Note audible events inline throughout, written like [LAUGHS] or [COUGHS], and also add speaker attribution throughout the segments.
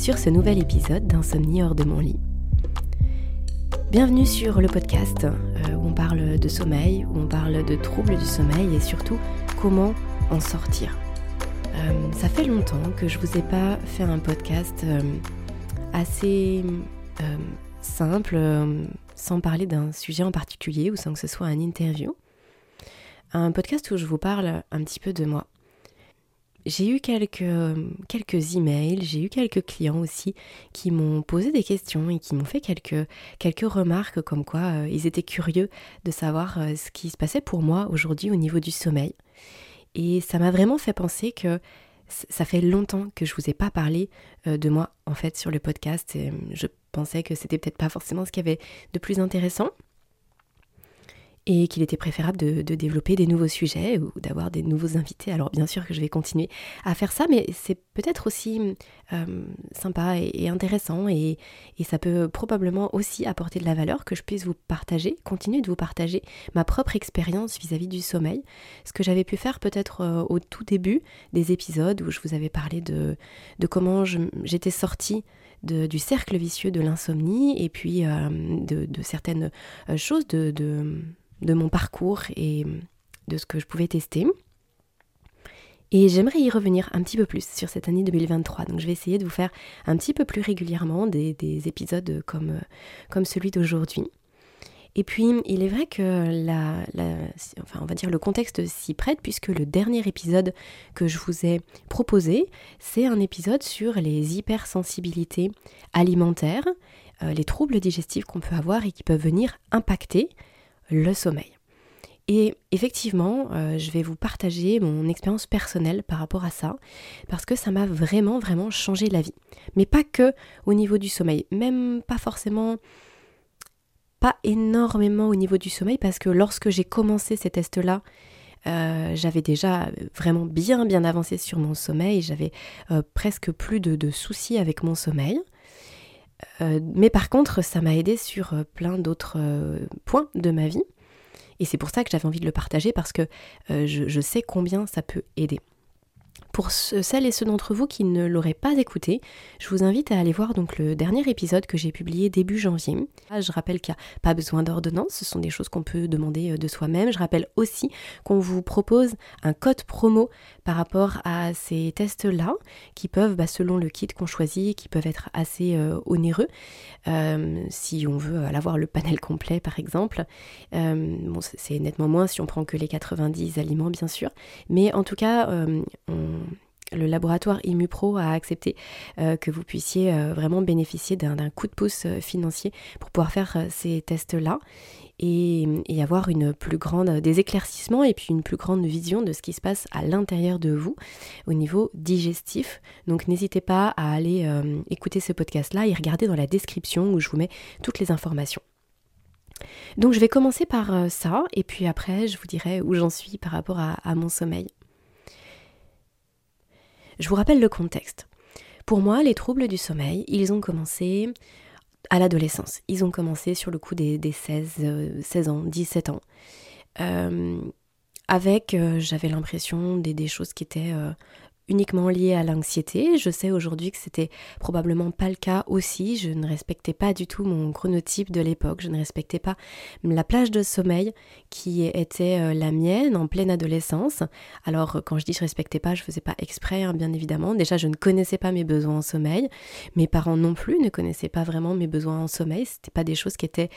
Speaker 1: sur ce nouvel épisode d'Insomnie hors de mon lit. Bienvenue sur le podcast euh, où on parle de sommeil, où on parle de troubles du sommeil et surtout comment en sortir. Euh, ça fait longtemps que je vous ai pas fait un podcast euh, assez simple, sans parler d'un sujet en particulier ou sans que ce soit un interview. Un podcast où je vous parle un petit peu de moi, j'ai eu quelques, quelques emails, j'ai eu quelques clients aussi qui m'ont posé des questions et qui m'ont fait quelques, remarques comme quoi euh, ils étaient curieux de savoir euh, ce qui se passait pour moi aujourd'hui au niveau du sommeil. Et ça m'a vraiment fait penser que ça fait longtemps que je vous ai pas parlé euh, de moi en fait sur le podcast. Et je pensais que c'était peut-être pas forcément ce qu'il y avait de plus intéressant et qu'il était préférable de, développer des nouveaux sujets ou d'avoir des nouveaux invités. Alors bien sûr que je vais continuer à faire ça, mais c'est peut-être aussi euh, sympa et, intéressant et, ça peut probablement aussi apporter de la valeur que je puisse vous partager, continuer de vous partager ma propre expérience vis-à-vis du sommeil, ce que j'avais pu faire peut-être euh, au tout début des épisodes où je vous avais parlé de, de comment j'étais sortie du cercle vicieux de l'insomnie et puis euh, de, certaines choses de, mon parcours et de ce que je pouvais tester. Et j'aimerais y revenir un petit peu plus sur cette année 2023. Donc je vais essayer de vous faire un petit peu plus régulièrement des, épisodes comme, comme celui d'aujourd'hui. Et puis, il est vrai que la, enfin, on va dire le contexte s'y prête puisque le dernier épisode que je vous ai proposé, c'est un épisode sur les hypersensibilités alimentaires, euh, les troubles digestifs qu'on peut avoir et qui peuvent venir impacter le sommeil. Et effectivement, euh, je vais vous partager mon expérience personnelle par rapport à ça, parce que ça m'a vraiment, vraiment changé la vie. Mais pas que au niveau du sommeil, même pas forcément, pas énormément au niveau du sommeil, parce que lorsque j'ai commencé ces tests-là, euh, j'avais déjà vraiment bien, bien avancé sur mon sommeil, j'avais euh, presque plus de, soucis avec mon sommeil. Euh, mais par contre, ça m'a aidé sur plein d'autres points de ma vie. Et c'est pour ça que j'avais envie de le partager parce que je, sais combien ça peut aider. Pour celles et ceux d'entre vous qui ne l'auraient pas écouté, je vous invite à aller voir donc le dernier épisode que j'ai publié début janvier. Ah, je rappelle qu'il n'y a pas besoin d'ordonnance, ce sont des choses qu'on peut demander euh, de soi-même. Je rappelle aussi qu'on vous propose un code promo par rapport à ces tests-là, qui peuvent, bah, selon le kit qu'on choisit, qui peuvent être assez euh, onéreux, euh, si on veut avoir le panel complet par exemple. bon, c'est nettement moins si on prend que les 90 aliments bien sûr, mais en tout cas, on le laboratoire ImuPro a accepté euh, que vous puissiez euh, vraiment bénéficier d'un coup de pouce euh, financier pour pouvoir faire ces tests-là et, avoir une plus grande, des éclaircissements et puis une plus grande vision de ce qui se passe à l'intérieur de vous au niveau digestif. Donc n'hésitez pas à aller écouter ce podcast-là et regarder dans la description où je vous mets toutes les informations. Donc je vais commencer par ça et puis après je vous dirai où j'en suis par rapport à mon sommeil. Je vous rappelle le contexte. Pour moi, les troubles du sommeil, ils ont commencé à l'adolescence. Ils ont commencé sur le coup des, 16, 16 euh, ans, 17 ans. Euh, avec, euh, j'avais l'impression, des, choses qui étaient uniquement lié à l'anxiété. Je sais aujourd'hui que c'était probablement pas le cas aussi. Je ne respectais pas du tout mon chronotype de l'époque. Je ne respectais pas la plage de sommeil qui était euh, la mienne en pleine adolescence. Alors quand je dis je respectais pas, je faisais pas exprès, hein, bien évidemment. Déjà, je ne connaissais pas mes besoins en sommeil. Mes parents non plus ne connaissaient pas vraiment mes besoins en sommeil. C'était pas des choses qui étaient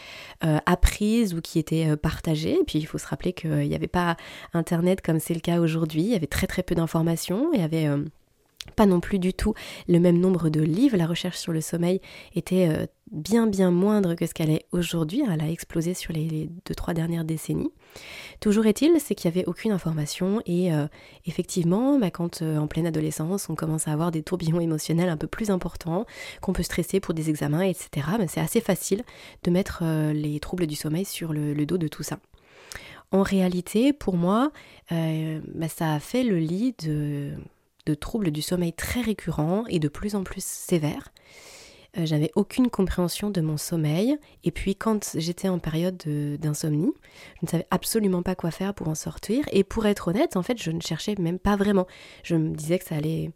Speaker 1: euh, apprises ou qui étaient euh, partagées. Et puis il faut se rappeler qu'il n'y avait pas Internet comme c'est le cas aujourd'hui. Il y avait très très peu d'informations. Il y avait euh, pas non plus du tout le même nombre de livres. La recherche sur le sommeil était euh, bien bien moindre que ce qu'elle est aujourd'hui. Elle a explosé sur les, deux trois dernières décennies. Toujours est-il, c'est qu'il n'y avait aucune information et euh, effectivement, bah, quand en pleine adolescence, on commence à avoir des tourbillons émotionnels un peu plus importants, qu'on peut stresser pour des examens, etc. Bah, c'est assez facile de mettre les troubles du sommeil sur le, dos de tout ça. En réalité, pour moi, bah, ça a fait le lit de de troubles du sommeil très récurrents et de plus en plus sévères. Euh, j'avais aucune compréhension de mon sommeil. Et puis quand j'étais en période d'insomnie, je ne savais absolument pas quoi faire pour en sortir. Et pour être honnête, en fait, je ne cherchais même pas vraiment. Je me disais que ça allait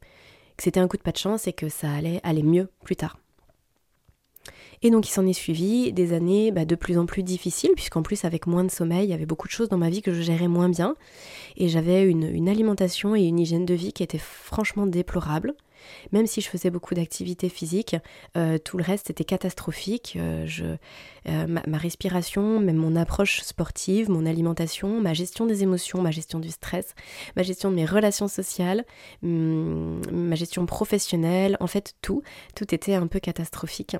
Speaker 1: que c'était un coup de pas de chance et que ça allait aller mieux plus tard. Et donc il s'en est suivi des années bah, de plus en plus difficiles, puisqu'en plus avec moins de sommeil, il y avait beaucoup de choses dans ma vie que je gérais moins bien. Et j'avais une, alimentation et une hygiène de vie qui étaient franchement déplorables. Même si je faisais beaucoup d'activités physiques, euh, tout le reste était catastrophique. Euh, euh, ma, respiration, même mon approche sportive, mon alimentation, ma gestion des émotions, ma gestion du stress, ma gestion de mes relations sociales, hum, ma gestion professionnelle, en fait tout, tout était un peu catastrophique.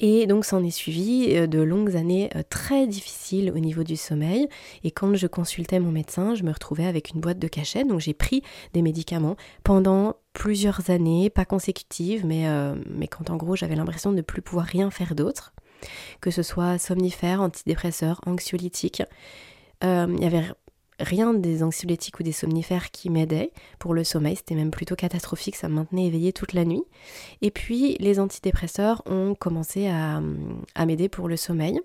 Speaker 1: Et donc s'en est suivi euh, de longues années euh, très difficiles au niveau du sommeil. Et quand je consultais mon médecin, je me retrouvais avec une boîte de cachet. Donc j'ai pris des médicaments pendant plusieurs années, pas consécutives, mais, euh, mais quand en gros j'avais l'impression de ne plus pouvoir rien faire d'autre. Que ce soit somnifères, antidépresseurs, anxiolytiques. Il avait rien des anxiolytiques ou des somnifères qui m'aidaient pour le sommeil, c'était même plutôt catastrophique, ça me maintenait éveillée toute la nuit. Et puis les antidépresseurs ont commencé à, m'aider pour le sommeil.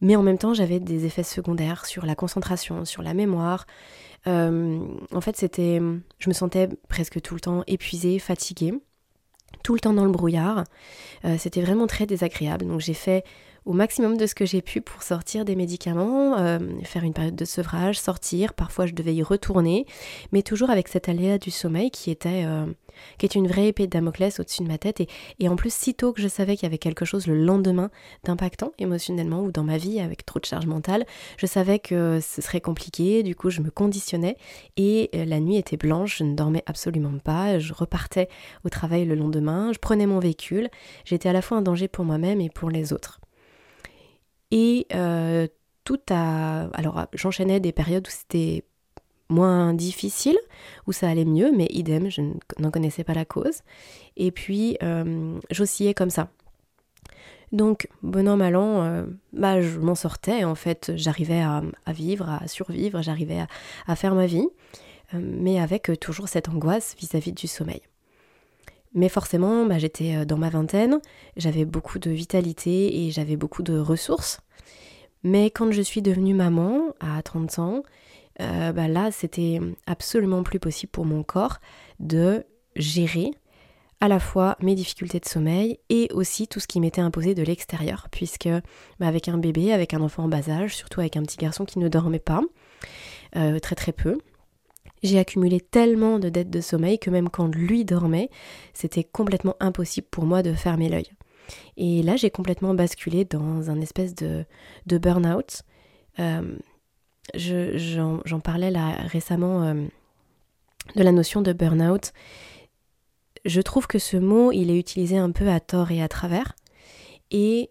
Speaker 1: Mais en même temps, j'avais des effets secondaires sur la concentration, sur la mémoire. Euh, en fait, c'était, je me sentais presque tout le temps épuisée, fatiguée, tout le temps dans le brouillard. Euh, c'était vraiment très désagréable. Donc j'ai fait au maximum de ce que j'ai pu pour sortir des médicaments, euh, faire une période de sevrage, sortir. Parfois, je devais y retourner, mais toujours avec cet aléa du sommeil qui était, euh, qui est une vraie épée de Damoclès au-dessus de ma tête. Et, et, en plus, sitôt que je savais qu'il y avait quelque chose le lendemain d'impactant émotionnellement ou dans ma vie avec trop de charge mentale, je savais que ce serait compliqué. Du coup, je me conditionnais et euh, la nuit était blanche. Je ne dormais absolument pas. Je repartais au travail le lendemain. Je prenais mon véhicule. J'étais à la fois un danger pour moi-même et pour les autres. Et euh, tout a. Alors, j'enchaînais des périodes où c'était moins difficile, où ça allait mieux, mais idem, je n'en connaissais pas la cause. Et puis, euh, j'oscillais comme ça. Donc, bon an, mal an, euh, bah, je m'en sortais, en fait, j'arrivais à, vivre, à survivre, j'arrivais à, faire ma vie, mais avec toujours cette angoisse vis-à-vis du sommeil. Mais forcément, bah, j'étais euh, dans ma vingtaine, j'avais beaucoup de vitalité et j'avais beaucoup de ressources. Mais quand je suis devenue maman, à 30 ans, euh, bah là, c'était absolument plus possible pour mon corps de gérer à la fois mes difficultés de sommeil et aussi tout ce qui m'était imposé de l'extérieur, puisque bah, avec un bébé, avec un enfant en bas âge, surtout avec un petit garçon qui ne dormait pas, euh, très très peu, j'ai accumulé tellement de dettes de sommeil que même quand lui dormait, c'était complètement impossible pour moi de fermer l'œil. Et là, j'ai complètement basculé dans un espèce de, de burn-out. Euh, j'en parlais là récemment euh, de la notion de burn-out. Je trouve que ce mot, il est utilisé un peu à tort et à travers. Et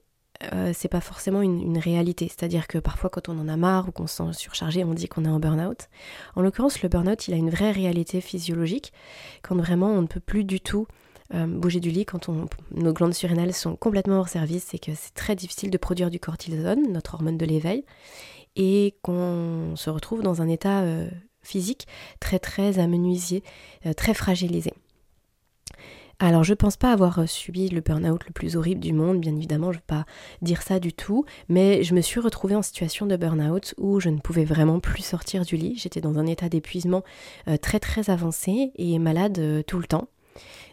Speaker 1: euh, c'est pas forcément une, réalité. C'est-à-dire que parfois, quand on en a marre ou qu'on se sent surchargé, on dit qu'on est en burn-out. En l'occurrence, le burn-out, il a une vraie réalité physiologique. Quand vraiment on ne peut plus du tout euh, bouger du lit, quand nos glandes surrénales sont complètement hors service, c'est que c'est très difficile de produire du cortisone, notre hormone de l'éveil, et qu'on se retrouve dans un état euh, physique très très amenuisé, très fragilisé. Alors je pense pas avoir subi le burn-out le plus horrible du monde, bien évidemment, je veux pas dire ça du tout, mais je me suis retrouvée en situation de burn-out où je ne pouvais vraiment plus sortir du lit, j'étais dans un état d'épuisement euh, très très avancé et malade euh, tout le temps.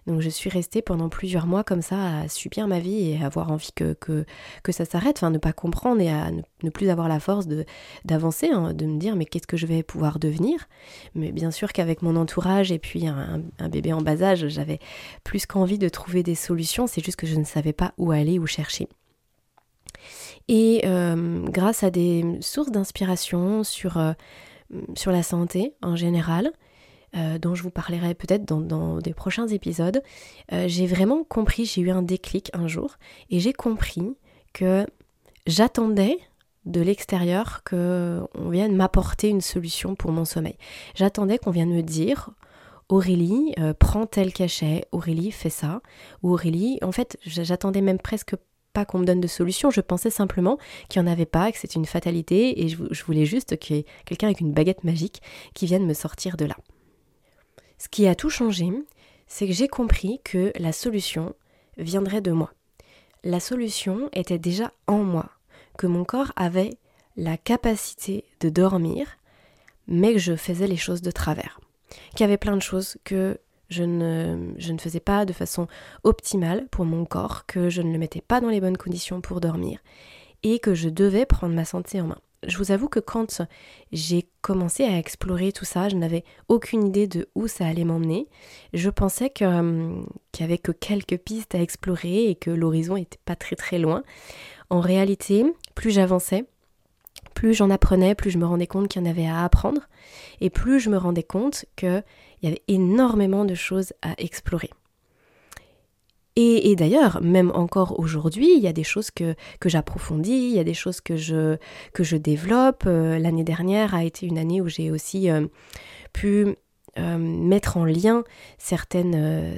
Speaker 1: Donc je suis restée pendant plusieurs mois comme ça à subir ma vie et avoir envie que, ça s'arrête, enfin ne pas comprendre et à ne, plus avoir la force d'avancer, hein, de me dire mais qu'est-ce que je vais pouvoir devenir? Mais bien sûr qu'avec mon entourage et puis un, bébé en bas âge, j'avais plus qu'envie de trouver des solutions, c'est juste que je ne savais pas où aller, où chercher. Et euh, grâce à des sources d'inspiration sur, euh, sur la santé en général, euh, dont je vous parlerai peut-être dans, des prochains épisodes, euh, j'ai vraiment compris, j'ai eu un déclic un jour, et j'ai compris que j'attendais de l'extérieur qu'on vienne m'apporter une solution pour mon sommeil. J'attendais qu'on vienne me dire Aurélie, euh, prends tel cachet, Aurélie, fais ça, ou Aurélie, en fait, j'attendais même presque pas qu'on me donne de solution, je pensais simplement qu'il n'y en avait pas, que c'était une fatalité, et je, je voulais juste qu'il y ait quelqu'un avec une baguette magique qui vienne me sortir de là. Ce qui a tout changé, c'est que j'ai compris que la solution viendrait de moi. La solution était déjà en moi, que mon corps avait la capacité de dormir, mais que je faisais les choses de travers. Qu'il y avait plein de choses que je ne, faisais pas de façon optimale pour mon corps, que je ne le mettais pas dans les bonnes conditions pour dormir et que je devais prendre ma santé en main. Je vous avoue que quand j'ai commencé à explorer tout ça, je n'avais aucune idée de où ça allait m'emmener. Je pensais hum, qu'il n'y avait que quelques pistes à explorer et que l'horizon n'était pas très très loin. En réalité, plus j'avançais, plus j'en apprenais, plus je me rendais compte qu'il y en avait à apprendre, et plus je me rendais compte qu'il y avait énormément de choses à explorer. Et, d'ailleurs, même encore aujourd'hui, il y a des choses que, j'approfondis, il y a des choses que je, que développe. Euh, l'année dernière a été une année où j'ai aussi euh, pu euh, mettre en lien certaines,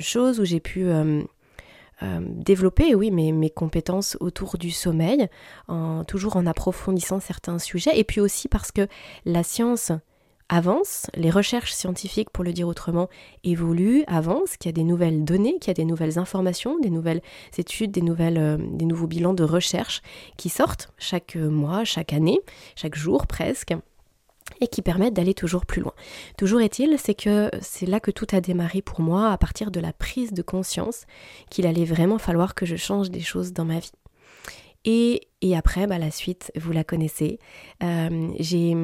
Speaker 1: choses, où j'ai pu développer, oui, mes, mes, compétences autour du sommeil, toujours en approfondissant certains sujets, et puis aussi parce que la science avance, les recherches scientifiques, pour le dire autrement, évoluent, avancent, qu'il y a des nouvelles données, qu'il y a des nouvelles informations, des nouvelles études, des, euh, nouveaux bilans de recherche qui sortent chaque mois, chaque année, chaque jour presque et qui permettent d'aller toujours plus loin. Toujours est-il, c'est que c'est là que tout a démarré pour moi à partir de la prise de conscience qu'il allait vraiment falloir que je change des choses dans ma vie. Et, et après, bah, la suite, vous la connaissez. Euh, j'ai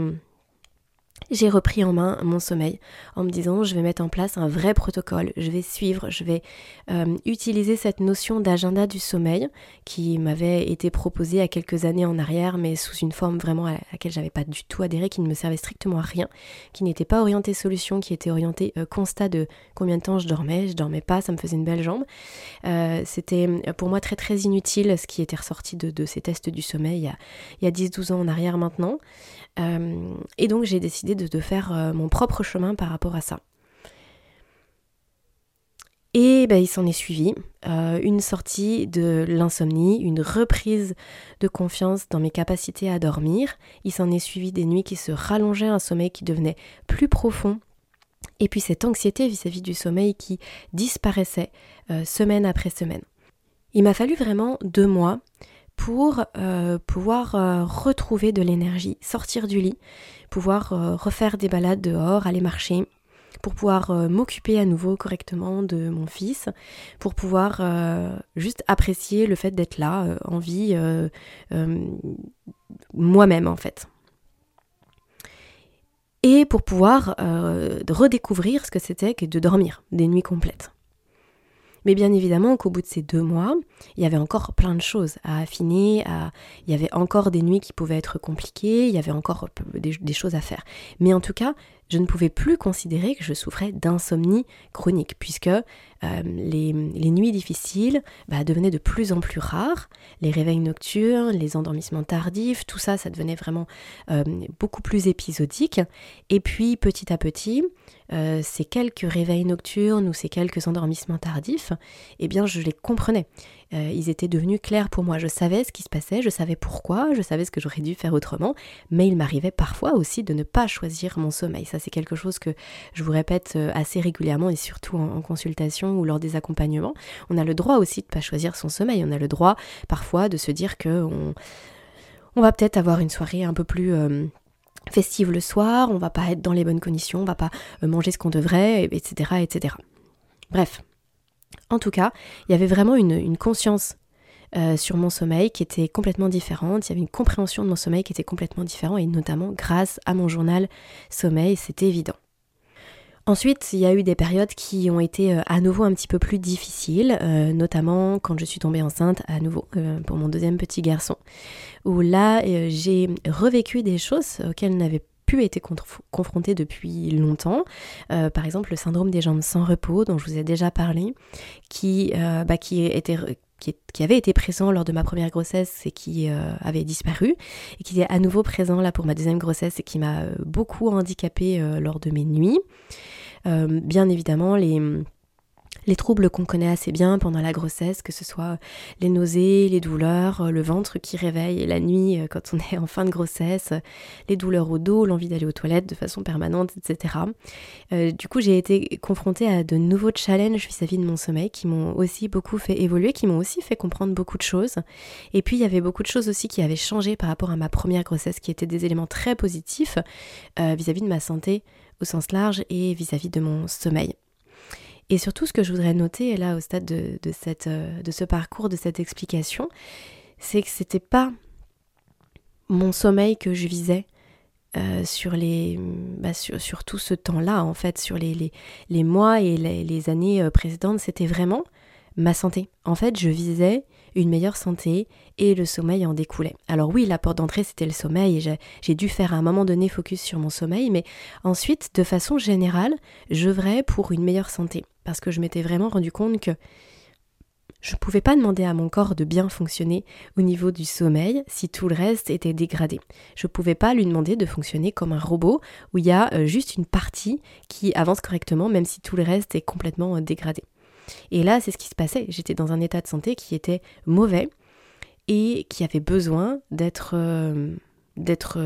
Speaker 1: j'ai repris en main mon sommeil en me disant je vais mettre en place un vrai protocole, je vais suivre, je vais euh, utiliser cette notion d'agenda du sommeil qui m'avait été proposée il y a quelques années en arrière mais sous une forme vraiment à laquelle j'avais pas du tout adhéré, qui ne me servait strictement à rien, qui n'était pas orientée solution, qui était orientée euh, constat de combien de temps je dormais, je dormais pas, ça me faisait une belle jambe. Euh, c'était pour moi très très inutile ce qui était ressorti de, ces tests du sommeil il y a, a 10-12 ans en arrière maintenant. Euh, et donc j'ai décidé de, faire euh, mon propre chemin par rapport à ça. Et ben, il s'en est suivi euh, une sortie de l'insomnie, une reprise de confiance dans mes capacités à dormir. Il s'en est suivi des nuits qui se rallongeaient, un sommeil qui devenait plus profond. Et puis cette anxiété vis-à-vis du sommeil qui disparaissait semaine après semaine. Il m'a fallu vraiment deux mois pour euh, pouvoir euh, retrouver de l'énergie, sortir du lit, pouvoir euh, refaire des balades dehors, aller marcher, pour pouvoir m'occuper à nouveau correctement de mon fils, pour pouvoir juste apprécier le fait d'être là, en vie, moi-même en fait. Et pour pouvoir redécouvrir ce que c'était que de dormir des nuits complètes. Mais bien évidemment qu'au bout de ces deux mois, il y avait encore plein de choses à affiner, il y avait encore des nuits qui pouvaient être compliquées, il y avait encore des choses à faire. Mais en tout cas, je ne pouvais plus considérer que je souffrais d'insomnie chronique, puisque euh, les, nuits difficiles bah, devenaient de plus en plus rares, les réveils nocturnes, les endormissements tardifs, tout ça, ça devenait vraiment euh, beaucoup plus épisodique. Et puis petit à petit, euh, ces quelques réveils nocturnes ou ces quelques endormissements tardifs, eh bien je les comprenais. Euh, ils étaient devenus clairs pour moi. Je savais ce qui se passait, je savais pourquoi, je savais ce que j'aurais dû faire autrement, mais il m'arrivait parfois aussi de ne pas choisir mon sommeil. Ça, c'est quelque chose que je vous répète euh, assez régulièrement et surtout en, consultation ou lors des accompagnements. On a le droit aussi de ne pas choisir son sommeil. On a le droit parfois de se dire que on, va peut-être avoir une soirée un peu plus euh, festive le soir, on va pas être dans les bonnes conditions, on va pas manger ce qu'on devrait, etc., etc. Bref, en tout cas, il y avait vraiment une, conscience euh, sur mon sommeil qui était complètement différente, il y avait une compréhension de mon sommeil qui était complètement différente, et notamment grâce à mon journal sommeil, c'était évident. Ensuite, il y a eu des périodes qui ont été euh, à nouveau un petit peu plus difficiles, euh, notamment quand je suis tombée enceinte à nouveau pour mon deuxième petit garçon, où là j'ai revécu des choses auxquelles été confrontée depuis longtemps. Euh, par exemple, le syndrome des jambes sans repos, dont je vous ai déjà parlé, qui, euh, bah, était qui, avait été présent lors de ma première grossesse et qui euh, avait disparu, et qui est à nouveau présent là pour ma deuxième grossesse et qui m'a beaucoup handicapée lors de mes nuits. bien évidemment, les les troubles qu'on connaît assez bien pendant la grossesse, que ce soit les nausées, les douleurs, euh, le ventre qui réveille la nuit euh, quand on est en fin de grossesse, les douleurs au dos, l'envie d'aller aux toilettes de façon permanente, etc. Euh, du coup, j'ai été confrontée à de nouveaux challenges vis-à-vis de mon sommeil qui m'ont aussi beaucoup fait évoluer, qui m'ont aussi fait comprendre beaucoup de choses. Et puis, il y avait beaucoup de choses aussi qui avaient changé par rapport à ma première grossesse, qui étaient des éléments très positifs vis-à-vis de ma santé au sens large et vis à -vis de mon sommeil. Et surtout, ce que je voudrais noter là au stade euh, de ce parcours, de cette explication, c'est que c'était pas mon sommeil que je visais euh, bah, sur, tout ce temps-là, en fait, sur les, les, mois et les, années euh, précédentes, c'était vraiment ma santé. En fait, je visais une meilleure santé et le sommeil en découlait. Alors oui, la porte d'entrée, c'était le sommeil et j'ai dû faire à un moment donné focus sur mon sommeil, mais ensuite, de façon générale, je j'œuvrais pour une meilleure santé parce que je m'étais vraiment rendu compte que je ne pouvais pas demander à mon corps de bien fonctionner au niveau du sommeil si tout le reste était dégradé. Je ne pouvais pas lui demander de fonctionner comme un robot où il y a euh, juste une partie qui avance correctement même si tout le reste est complètement euh, dégradé. Et là, c'est ce qui se passait. J'étais dans un état de santé qui était mauvais et qui avait besoin d'être euh, d'être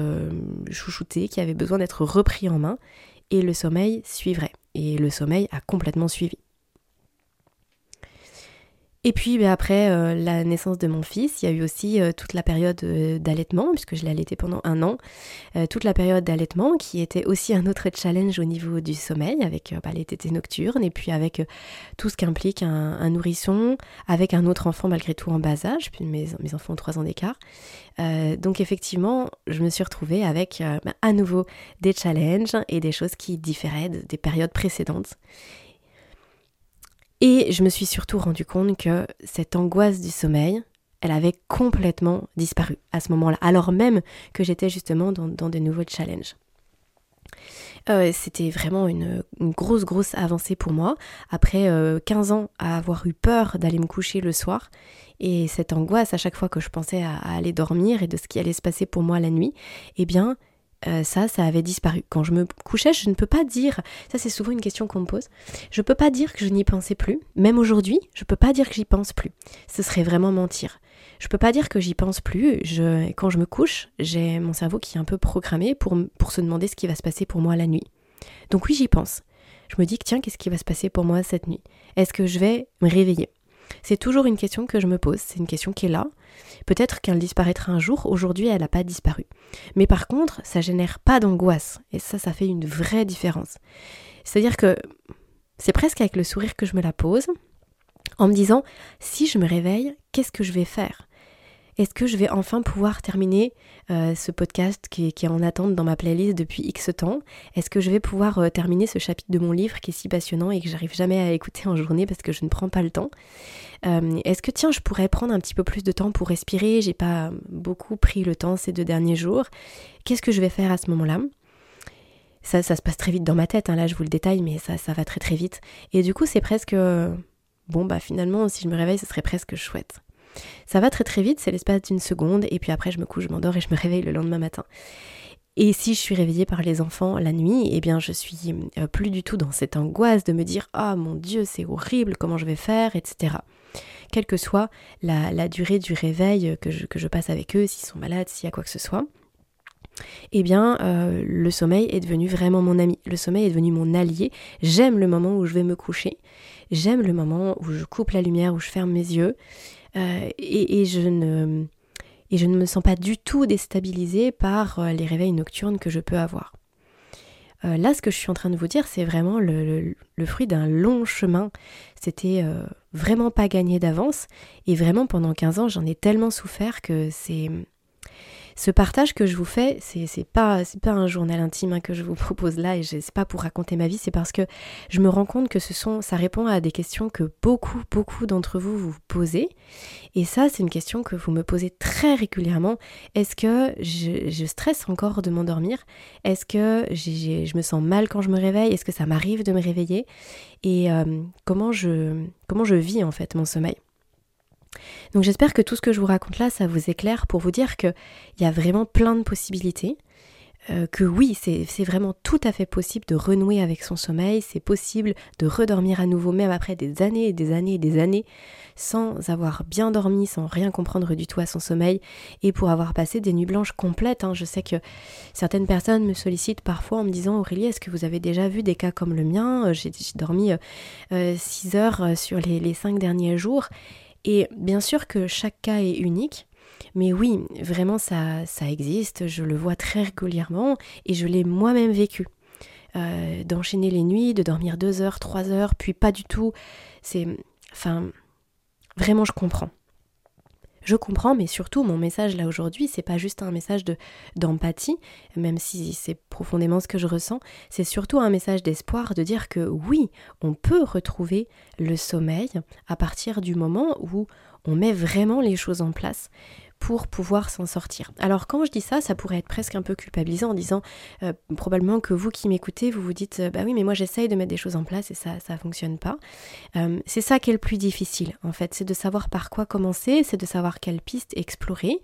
Speaker 1: chouchouté, qui avait besoin d'être repris en main et le sommeil suivrait. Et le sommeil a complètement suivi. Et puis ben, après euh, la naissance de mon fils, il y a eu aussi euh, toute la période euh, d'allaitement, puisque je l'ai allaité pendant un an, toute la période d'allaitement qui était aussi un autre challenge au niveau du sommeil, avec bah, les tétés nocturnes, et puis avec tout ce qu'implique un, nourrisson, avec un autre enfant malgré tout en bas âge, puis mes, enfants ont 3 ans d'écart. donc effectivement, je me suis retrouvée avec bah, à nouveau des challenges et des choses qui différaient des périodes précédentes. Et je me suis surtout rendu compte que cette angoisse du sommeil, elle avait complètement disparu à ce moment-là, alors même que j'étais justement dans, de nouveaux challenges. Euh, c'était vraiment une, grosse, grosse avancée pour moi. Après 15 euh, ans à avoir eu peur d'aller me coucher le soir, et cette angoisse à chaque fois que je pensais à, aller dormir et de ce qui allait se passer pour moi la nuit, eh bien, euh, ça, ça avait disparu. Quand je me couchais, je ne peux pas dire, ça c'est souvent une question qu'on me pose, je ne peux pas dire que je n'y pensais plus. Même aujourd'hui, je ne peux pas dire que j'y pense plus. Ce serait vraiment mentir. Je ne peux pas dire que j'y pense plus. Je, quand je me couche, j'ai mon cerveau qui est un peu programmé pour, pour se demander ce qui va se passer pour moi la nuit. Donc oui, j'y pense. Je me dis que tiens, qu'est-ce qui va se passer pour moi cette nuit? Est-ce que je vais me réveiller? C'est toujours une question que je me pose, c'est une question qui est là. Peut-être qu'elle disparaîtra un jour, aujourd'hui elle n'a pas disparu. Mais par contre, ça génère pas d'angoisse, et ça, ça fait une vraie différence. C'est-à-dire que c'est presque avec le sourire que je me la pose, en me disant, si je me réveille, qu'est-ce que je vais faire? Est-ce que je vais enfin pouvoir terminer euh, ce podcast qui est, en attente dans ma playlist depuis X temps? Est-ce que je vais pouvoir euh, terminer ce chapitre de mon livre qui est si passionnant et que j'arrive jamais à écouter en journée parce que je ne prends pas le temps? Euh, Est-ce que tiens, je pourrais prendre un petit peu plus de temps pour respirer? J'ai pas beaucoup pris le temps ces deux derniers jours. Qu'est-ce que je vais faire à ce moment-là? Ça, se passe très vite dans ma tête, hein, là je vous le détaille, mais ça, ça va très très vite. Et du coup, c'est presque... Bon, bah finalement, si je me réveille, ce serait presque chouette. Ça va très très vite, c'est l'espace d'une seconde, et puis après je me couche, je m'endors et je me réveille le lendemain matin. Et si je suis réveillée par les enfants la nuit, eh bien je suis euh, plus du tout dans cette angoisse de me dire Ah mon Dieu, c'est horrible, comment je vais faire, etc. Quelle que soit la, durée du réveil que je, passe avec eux, s'ils sont malades, s'il y a quoi que ce soit, eh bien, euh, le sommeil est devenu vraiment mon ami. Le sommeil est devenu mon allié. J'aime le moment où je vais me coucher. J'aime le moment où je coupe la lumière, où je ferme mes yeux. Euh, et, je ne, et je ne me sens pas du tout déstabilisée par euh, les réveils nocturnes que je peux avoir. Euh, là, ce que je suis en train de vous dire, c'est vraiment le, fruit d'un long chemin. C'était vraiment pas gagné d'avance. Et vraiment, pendant 15 ans, j'en ai tellement souffert que c'est ce partage que je vous fais, c'est, c'est pas pas un journal intime hein, que je vous [LAUGHS] propose là et c'est pas pour raconter ma vie, c'est parce que je me rends compte que ce ça répond à des questions que beaucoup beaucoup d'entre vous vous posez. Et ça c'est une question que vous me posez très régulièrement. Est-ce que je, stresse encore de m'endormir? Est-ce que je me sens mal quand je me réveille? Est-ce que ça m'arrive de me réveiller? Et euh, comment je comment je vis en fait mon sommeil? Donc j'espère que tout ce que je vous raconte là, ça vous éclaire pour vous dire qu'il y a vraiment plein de possibilités. Euh, que oui, c'est vraiment tout à fait possible de renouer avec son sommeil, c'est possible de redormir à nouveau, même après des années et des années et des années, sans avoir bien dormi, sans rien comprendre du tout à son sommeil, et pour avoir passé des nuits blanches complètes. Hein. Je sais que certaines personnes me sollicitent parfois en me disant Aurélie, est-ce que vous avez déjà vu des cas comme le mien? J'ai dormi 6 euh, heures sur les, les 5 derniers jours, et bien sûr que chaque cas est unique, mais oui, vraiment ça, ça existe, je le vois très régulièrement et je l'ai moi-même vécu. euh, d'enchaîner les nuits, de dormir deux heures, trois heures, puis pas du tout. C'est. Enfin, vraiment, je comprends. Je comprends, mais surtout mon message là aujourd'hui, c'est pas juste un message de d'empathie, même si c'est profondément ce que je ressens, c'est surtout un message d'espoir de dire que oui, on peut retrouver le sommeil à partir du moment où on met vraiment les choses en place pour pouvoir s'en sortir. Alors quand je dis ça, ça pourrait être presque un peu culpabilisant en disant euh, probablement que vous qui m'écoutez, vous vous dites euh, bah oui mais moi j'essaye de mettre des choses en place et ça ça fonctionne pas. Euh, c'est ça qui est le plus difficile en fait, c'est de savoir par quoi commencer, c'est de savoir quelle piste explorer.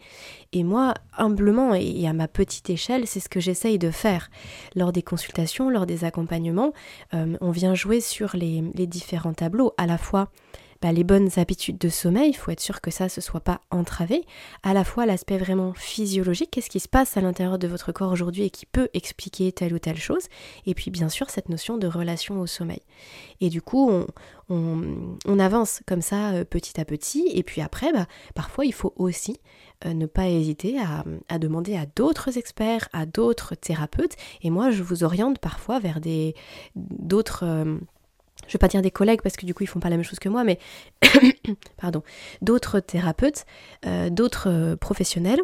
Speaker 1: Et moi humblement et à ma petite échelle, c'est ce que j'essaye de faire lors des consultations, lors des accompagnements. on vient jouer sur les, les différents tableaux à la fois les bonnes habitudes de sommeil, il faut être sûr que ça ne soit pas entravé, à la fois l'aspect vraiment physiologique, qu'est-ce qui se passe à l'intérieur de votre corps aujourd'hui et qui peut expliquer telle ou telle chose, et puis bien sûr cette notion de relation au sommeil. Et du coup, on, avance comme ça euh, petit à petit, et puis après, bah, parfois il faut aussi euh, ne pas hésiter à, demander à d'autres experts, à d'autres thérapeutes, et moi je vous oriente parfois vers d'autres... Euh, je vais pas dire des collègues parce que du coup ils font pas la même chose que moi, mais [COUGHS] pardon, d'autres thérapeutes, euh, d'autres euh, professionnels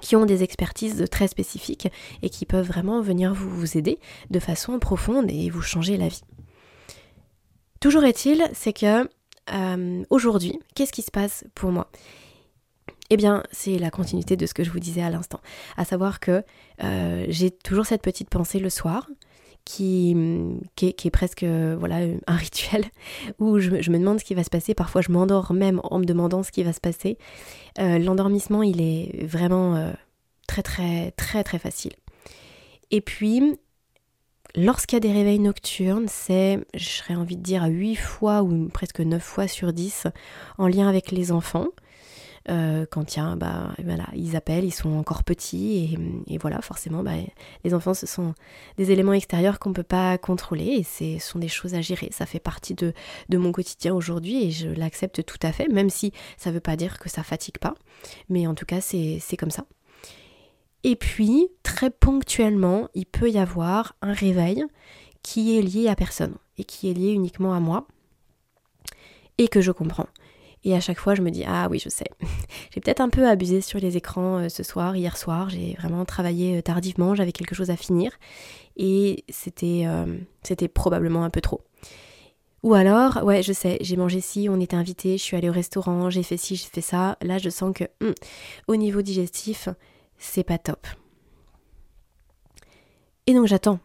Speaker 1: qui ont des expertises très spécifiques et qui peuvent vraiment venir vous, aider de façon profonde et vous changer la vie. Toujours est-il, c'est que euh, aujourd'hui, qu'est-ce qui se passe pour moi? Eh bien, c'est la continuité de ce que je vous disais à l'instant, à savoir que j'ai toujours cette petite pensée le soir, qui, est, presque voilà, un [LAUGHS] rituel où je, me demande ce qui va se passer. Parfois, je m'endors même en me demandant ce qui va se passer. Euh, l'endormissement, il est vraiment euh, très, très, très, très facile. Et puis, lorsqu'il y a des réveils nocturnes, c'est, je serais envie de dire, 8 fois ou presque 9 fois sur 10 en lien avec les enfants. Euh, quand tiens, bah, voilà, ils appellent, ils sont encore petits et, voilà, forcément, bah, les enfants, ce sont des éléments extérieurs qu'on ne peut pas contrôler et ce sont des choses à gérer. Ça fait partie de, mon quotidien aujourd'hui et je l'accepte tout à fait, même si ça ne veut pas dire que ça fatigue pas. Mais en tout cas, c'est comme ça. Et puis, très ponctuellement, il peut y avoir un réveil qui est lié à personne et qui est lié uniquement à moi et que je comprends. Et à chaque fois, je me dis Ah oui, je sais. [LAUGHS] j'ai peut-être un peu abusé sur les écrans euh, ce soir, hier soir. J'ai vraiment travaillé euh, tardivement, j'avais quelque chose à finir. Et c'était, euh, c'était probablement un peu trop. Ou alors, ouais, je sais, j'ai mangé ci, on était invité, je suis allée au restaurant, j'ai fait ci, j'ai fait ça. Là, je sens que hum, au niveau digestif, c'est pas top. Et donc j'attends.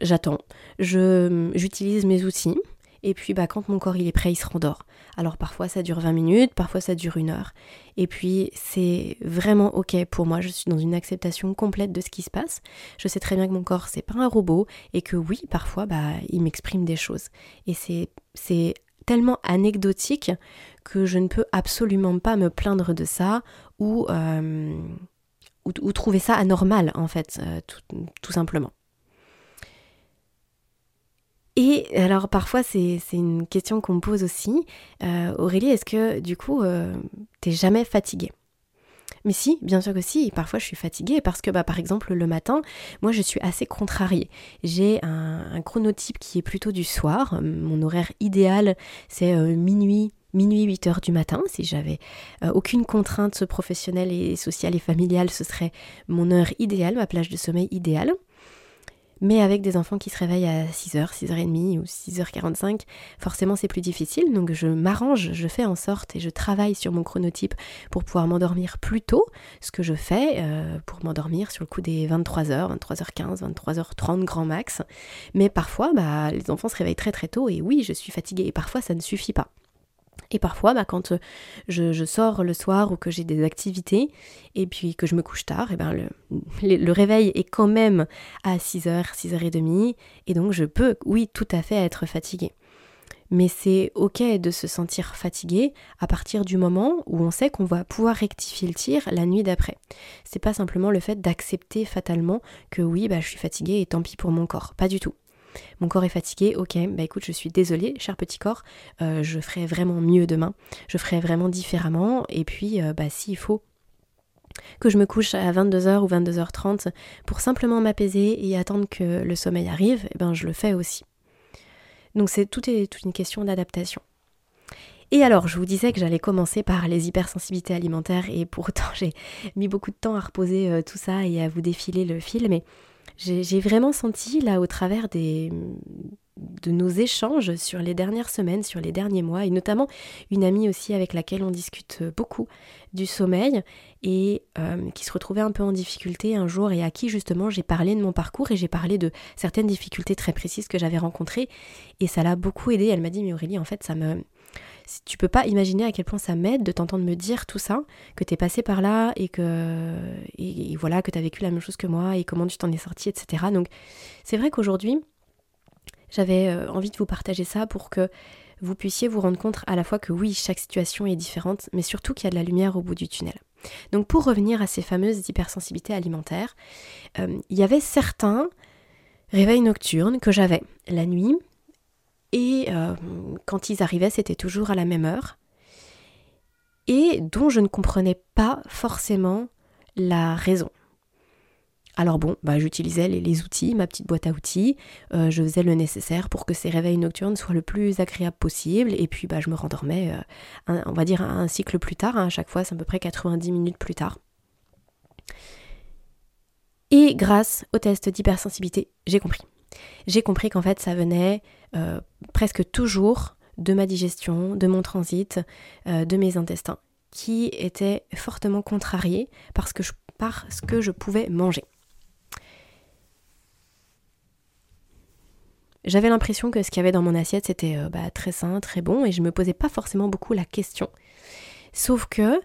Speaker 1: J'attends. J'utilise mes outils. Et puis bah, quand mon corps il est prêt, il se rendort. Alors parfois ça dure 20 minutes, parfois ça dure une heure. Et puis c'est vraiment ok pour moi, je suis dans une acceptation complète de ce qui se passe. Je sais très bien que mon corps c'est pas un robot et que oui, parfois bah, il m'exprime des choses. Et c'est tellement anecdotique que je ne peux absolument pas me plaindre de ça ou, euh, ou, trouver ça anormal en fait, euh, tout simplement. Et alors parfois c'est une question qu'on me pose aussi. Euh, Aurélie, est-ce que du coup euh, t'es jamais fatiguée? Mais si, bien sûr que si, parfois je suis fatiguée parce que bah, par exemple le matin, moi je suis assez contrariée. J'ai un, chronotype qui est plutôt du soir, mon horaire idéal c'est euh, minuit, minuit 8 heures du matin. Si j'avais aucune contrainte professionnelle et sociale et familiale, ce serait mon heure idéale, ma plage de sommeil idéale. Mais avec des enfants qui se réveillent à 6h, 6h30 ou 6h45, forcément c'est plus difficile. Donc je m'arrange, je fais en sorte et je travaille sur mon chronotype pour pouvoir m'endormir plus tôt. Ce que je fais euh, pour m'endormir sur le coup des 23h, 23h15, 23h30 grand max. Mais parfois, bah, les enfants se réveillent très très tôt et oui, je suis fatiguée. Et parfois ça ne suffit pas. Et parfois, bah, quand euh, je, sors le soir ou que j'ai des activités et puis que je me couche tard, et ben le, le, réveil est quand même à 6h, 6h30 et donc je peux, oui, tout à fait être fatiguée. Mais c'est ok de se sentir fatigué à partir du moment où on sait qu'on va pouvoir rectifier le tir la nuit d'après. C'est pas simplement le fait d'accepter fatalement que oui, bah, je suis fatiguée et tant pis pour mon corps. Pas du tout. Mon corps est fatigué, ok, bah écoute, je suis désolée, cher petit corps, euh, je ferai vraiment mieux demain, je ferai vraiment différemment, et puis euh, bah s'il faut que je me couche à 22h ou 22h30 pour simplement m'apaiser et attendre que le sommeil arrive, eh ben je le fais aussi. Donc c'est tout est toute une question d'adaptation. Et alors, je vous disais que j'allais commencer par les hypersensibilités alimentaires et pourtant [LAUGHS] j'ai mis beaucoup de temps à reposer euh, tout ça et à vous défiler le fil, mais j'ai vraiment senti là au travers des, de nos échanges sur les dernières semaines, sur les derniers mois, et notamment une amie aussi avec laquelle on discute beaucoup du sommeil et euh, qui se retrouvait un peu en difficulté un jour et à qui justement j'ai parlé de mon parcours et j'ai parlé de certaines difficultés très précises que j'avais rencontrées et ça l'a beaucoup aidé. Elle m'a dit mais Aurélie en fait ça me tu peux pas imaginer à quel point ça m'aide de t'entendre me dire tout ça, que tu es passé par là et que et, voilà que tu as vécu la même chose que moi et comment tu t'en es sorti, etc. Donc c'est vrai qu'aujourd'hui j'avais euh, envie de vous partager ça pour que vous puissiez vous rendre compte à la fois que oui, chaque situation est différente, mais surtout qu'il y a de la lumière au bout du tunnel. Donc pour revenir à ces fameuses hypersensibilités alimentaires, euh, il y avait certains réveils nocturnes que j'avais la nuit, et euh, quand ils arrivaient, c'était toujours à la même heure, et dont je ne comprenais pas forcément la raison. Alors bon, bah, j'utilisais les, outils, ma petite boîte à outils, euh, je faisais le nécessaire pour que ces réveils nocturnes soient le plus agréables possible, et puis bah, je me rendormais, euh, on va dire un cycle plus tard, hein. à chaque fois c'est à peu près 90 minutes plus tard. Et grâce au test d'hypersensibilité, j'ai compris. J'ai compris qu'en fait ça venait euh, presque toujours de ma digestion, de mon transit, de mes intestins, qui étaient fortement contrariés parce que parce que je pouvais manger. J'avais l'impression que ce qu'il y avait dans mon assiette c'était euh, bah, très sain, très bon, et je me posais pas forcément beaucoup la question. Sauf que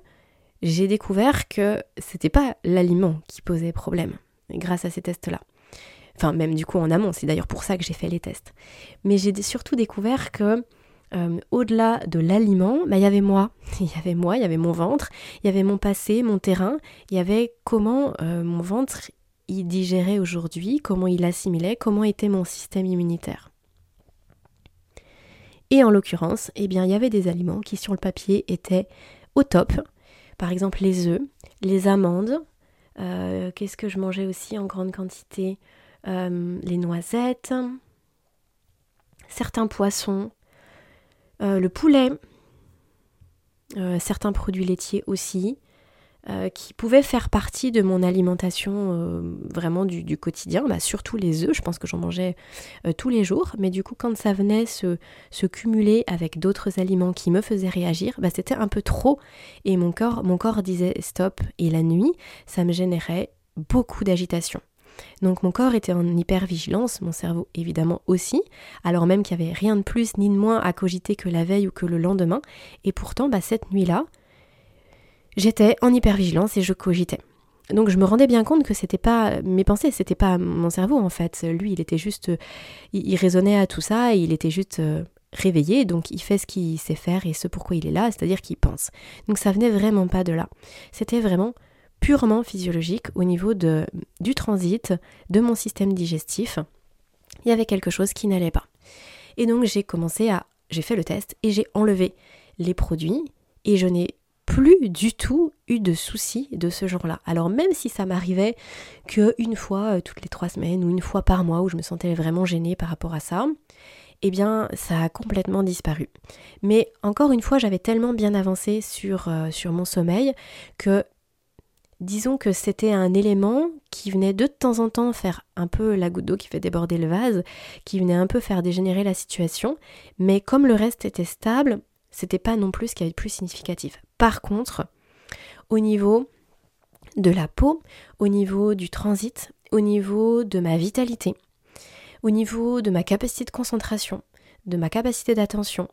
Speaker 1: j'ai découvert que c'était pas l'aliment qui posait problème grâce à ces tests-là. Enfin, même du coup en amont, c'est d'ailleurs pour ça que j'ai fait les tests. Mais j'ai surtout découvert que euh, au-delà de l'aliment, bah, il y avait moi. [LAUGHS] Il y avait moi, il y avait mon ventre, il y avait mon passé, mon terrain, il y avait comment euh, mon ventre il digérait aujourd'hui, comment il assimilait, comment était mon système immunitaire. Et en l'occurrence, eh bien, il y avait des aliments qui sur le papier étaient au top. Par exemple les œufs, les amandes. Euh, qu'est-ce que je mangeais aussi en grande quantité? Euh, Les noisettes, certains poissons, euh, le poulet, certains produits laitiers aussi. Euh, qui pouvaient faire partie de mon alimentation euh, vraiment du, quotidien, bah, surtout les œufs, je pense que j'en mangeais euh, tous les jours, mais du coup quand ça venait se, se cumuler avec d'autres aliments qui me faisaient réagir, bah, c'était un peu trop et mon corps, mon corps disait stop et la nuit ça me générait beaucoup d'agitation. Donc mon corps était en hypervigilance, mon cerveau évidemment aussi, alors même qu'il n'y avait rien de plus ni de moins à cogiter que la veille ou que le lendemain, et pourtant bah, cette nuit-là, j'étais en hypervigilance et je cogitais. Donc je me rendais bien compte que c'était pas mes pensées, c'était pas mon cerveau en fait. Lui, il était juste, il, raisonnait à tout ça, et il était juste euh, réveillé, donc il fait ce qu'il sait faire et ce pourquoi il est là, c'est-à-dire qu'il pense. Donc ça venait vraiment pas de là. C'était vraiment purement physiologique au niveau du transit, de mon système digestif. Il y avait quelque chose qui n'allait pas. Et donc j'ai commencé à, j'ai fait le test et j'ai enlevé les produits et je n'ai plus du tout eu de soucis de ce genre-là. Alors même si ça m'arrivait qu'une fois euh, toutes les trois semaines ou une fois par mois où je me sentais vraiment gênée par rapport à ça, eh bien ça a complètement disparu. Mais encore une fois, j'avais tellement bien avancé sur, euh, sur mon sommeil que disons que c'était un élément qui venait de temps en temps faire un peu la goutte d'eau qui fait déborder le vase, qui venait un peu faire dégénérer la situation, mais comme le reste était stable, c'était pas non plus ce qui avait de plus significatif. Par contre, au niveau de la peau, au niveau du transit, au niveau de ma vitalité, au niveau de ma capacité de concentration, de ma capacité d'attention,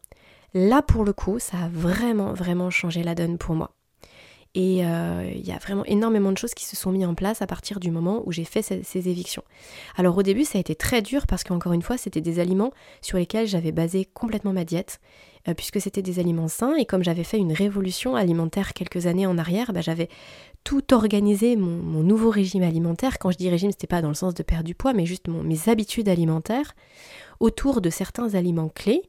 Speaker 1: là pour le coup, ça a vraiment, vraiment changé la donne pour moi. Et euh, il y a vraiment énormément de choses qui se sont mises en place à partir du moment où j'ai fait ces, évictions. Alors au début, ça a été très dur parce qu'encore une fois, c'était des aliments sur lesquels j'avais basé complètement ma diète, euh, puisque c'était des aliments sains. Et comme j'avais fait une révolution alimentaire quelques années en arrière, bah, j'avais tout organisé mon, nouveau régime alimentaire. Quand je dis régime, c'était pas dans le sens de perdre du poids, mais juste mes habitudes alimentaires autour de certains aliments clés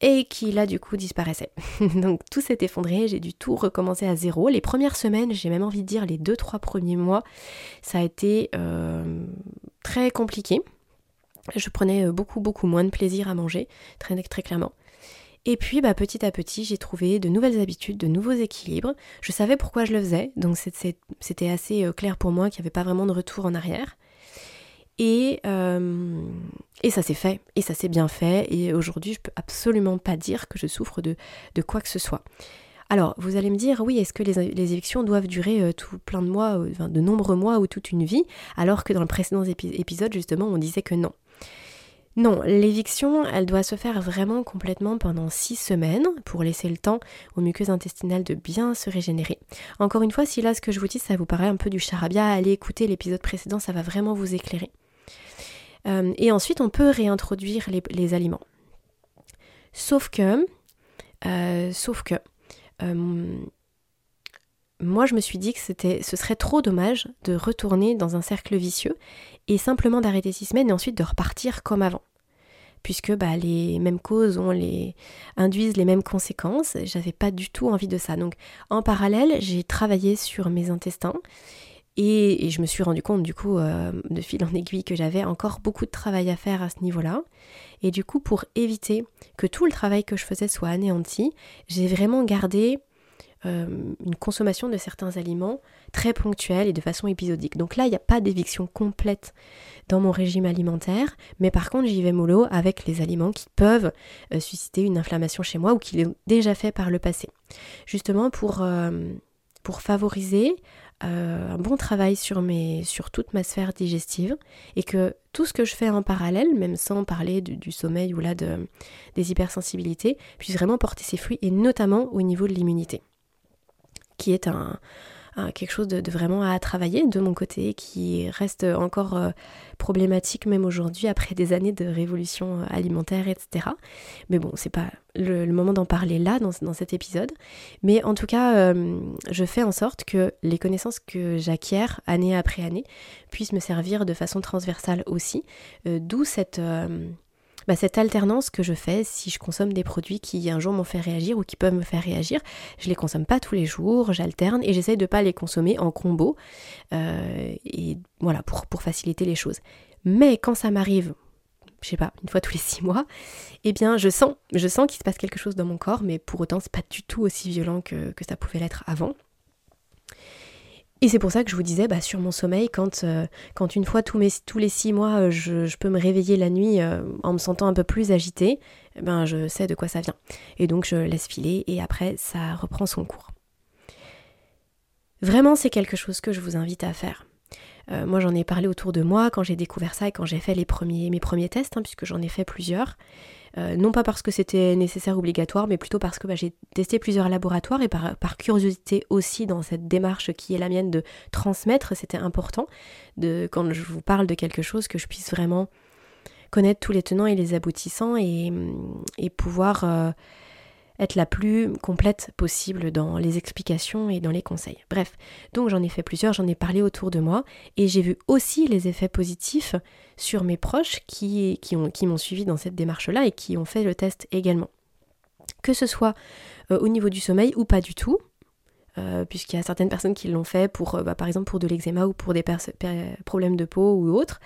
Speaker 1: et qui là du coup disparaissait. [LAUGHS] Donc tout s'est effondré, j'ai dû tout recommencer à zéro. Les premières semaines, j'ai même envie de dire les deux trois premiers mois, ça a été euh, très compliqué. Je prenais euh, beaucoup beaucoup moins de plaisir à manger, très très clairement. Et puis bah, petit à petit, j'ai trouvé de nouvelles habitudes, de nouveaux équilibres. Je savais pourquoi je le faisais, donc c'était assez euh, clair pour moi qu'il n'y avait pas vraiment de retour en arrière. Et, et ça s'est fait, et ça s'est bien fait, et aujourd'hui je peux absolument pas dire que je souffre de, quoi que ce soit. Alors, vous allez me dire, oui, est-ce que les, évictions doivent durer euh, tout plein de mois, de nombreux mois ou toute une vie, alors que dans le précédent épisode, justement, on disait que non. Non, l'éviction, elle doit se faire vraiment complètement pendant six semaines pour laisser le temps aux muqueuses intestinales de bien se régénérer. Encore une fois, si là ce que je vous dis, ça vous paraît un peu du charabia, allez écouter l'épisode précédent, ça va vraiment vous éclairer. Euh, et ensuite, on peut réintroduire les, aliments. Sauf que, euh, sauf que, euh, moi je me suis dit que ce serait trop dommage de retourner dans un cercle vicieux et simplement d'arrêter six semaines et ensuite de repartir comme avant. Puisque bah, les mêmes causes ont les, induisent les mêmes conséquences, j'avais pas du tout envie de ça. Donc en parallèle, j'ai travaillé sur mes intestins et, je me suis rendu compte du coup euh, de fil en aiguille que j'avais encore beaucoup de travail à faire à ce niveau-là. Et du coup pour éviter que tout le travail que je faisais soit anéanti, j'ai vraiment gardé euh, une consommation de certains aliments très ponctuelle et de façon épisodique. Donc là, il n'y a pas d'éviction complète dans mon régime alimentaire, mais par contre, j'y vais mollo avec les aliments qui peuvent euh, susciter une inflammation chez moi ou qui l'ont déjà fait par le passé. Justement pour, pour favoriser euh, un bon travail sur, mes, sur toute ma sphère digestive et que tout ce que je fais en parallèle, même sans parler du, sommeil ou là de, des hypersensibilités, puisse vraiment porter ses fruits et notamment au niveau de l'immunité, qui est un, quelque chose de, vraiment à travailler de mon côté, qui reste encore euh, problématique même aujourd'hui après des années de révolution euh, alimentaire, etc. Mais bon, c'est pas le, moment d'en parler là dans, cet épisode. Mais en tout cas, euh, je fais en sorte que les connaissances que j'acquiers année après année puissent me servir de façon transversale aussi. D'où cette bah, cette alternance que je fais si je consomme des produits qui un jour m'ont fait réagir ou qui peuvent me faire réagir, je les consomme pas tous les jours, j'alterne et j'essaye de pas les consommer en combo euh, et voilà pour, faciliter les choses. Mais quand ça m'arrive, je sais pas, une fois tous les six mois, eh bien je sens, je sens qu'il se passe quelque chose dans mon corps, mais pour autant c'est pas du tout aussi violent que ça pouvait l'être avant. Et c'est pour ça que je vous disais, bah, sur mon sommeil, quand, euh, quand une fois tous, les six mois, euh, je, peux me réveiller la nuit euh, en me sentant un peu plus agitée, eh ben, je sais de quoi ça vient. Et donc je laisse filer et après, ça reprend son cours. Vraiment, c'est quelque chose que je vous invite à faire. moi, j'en ai parlé autour de moi quand j'ai découvert ça et quand j'ai fait mes premiers tests, hein, puisque j'en ai fait plusieurs. Euh, non pas parce que c'était nécessaire ou obligatoire, mais plutôt parce que bah, j'ai testé plusieurs laboratoires et par, curiosité aussi dans cette démarche qui est la mienne de transmettre, c'était important de quand je vous parle de quelque chose que je puisse vraiment connaître tous les tenants et les aboutissants et, pouvoir euh, être la plus complète possible dans les explications et dans les conseils. Bref, donc j'en ai fait plusieurs, j'en ai parlé autour de moi et j'ai vu aussi les effets positifs sur mes proches qui, qui, ont, qui m'ont suivi dans cette démarche-là et qui ont fait le test également. Que ce soit euh, au niveau du sommeil ou pas du tout, euh, puisqu'il y a certaines personnes qui l'ont fait pour, euh, bah, par exemple, pour de l'eczéma ou pour des problèmes de peau ou autres,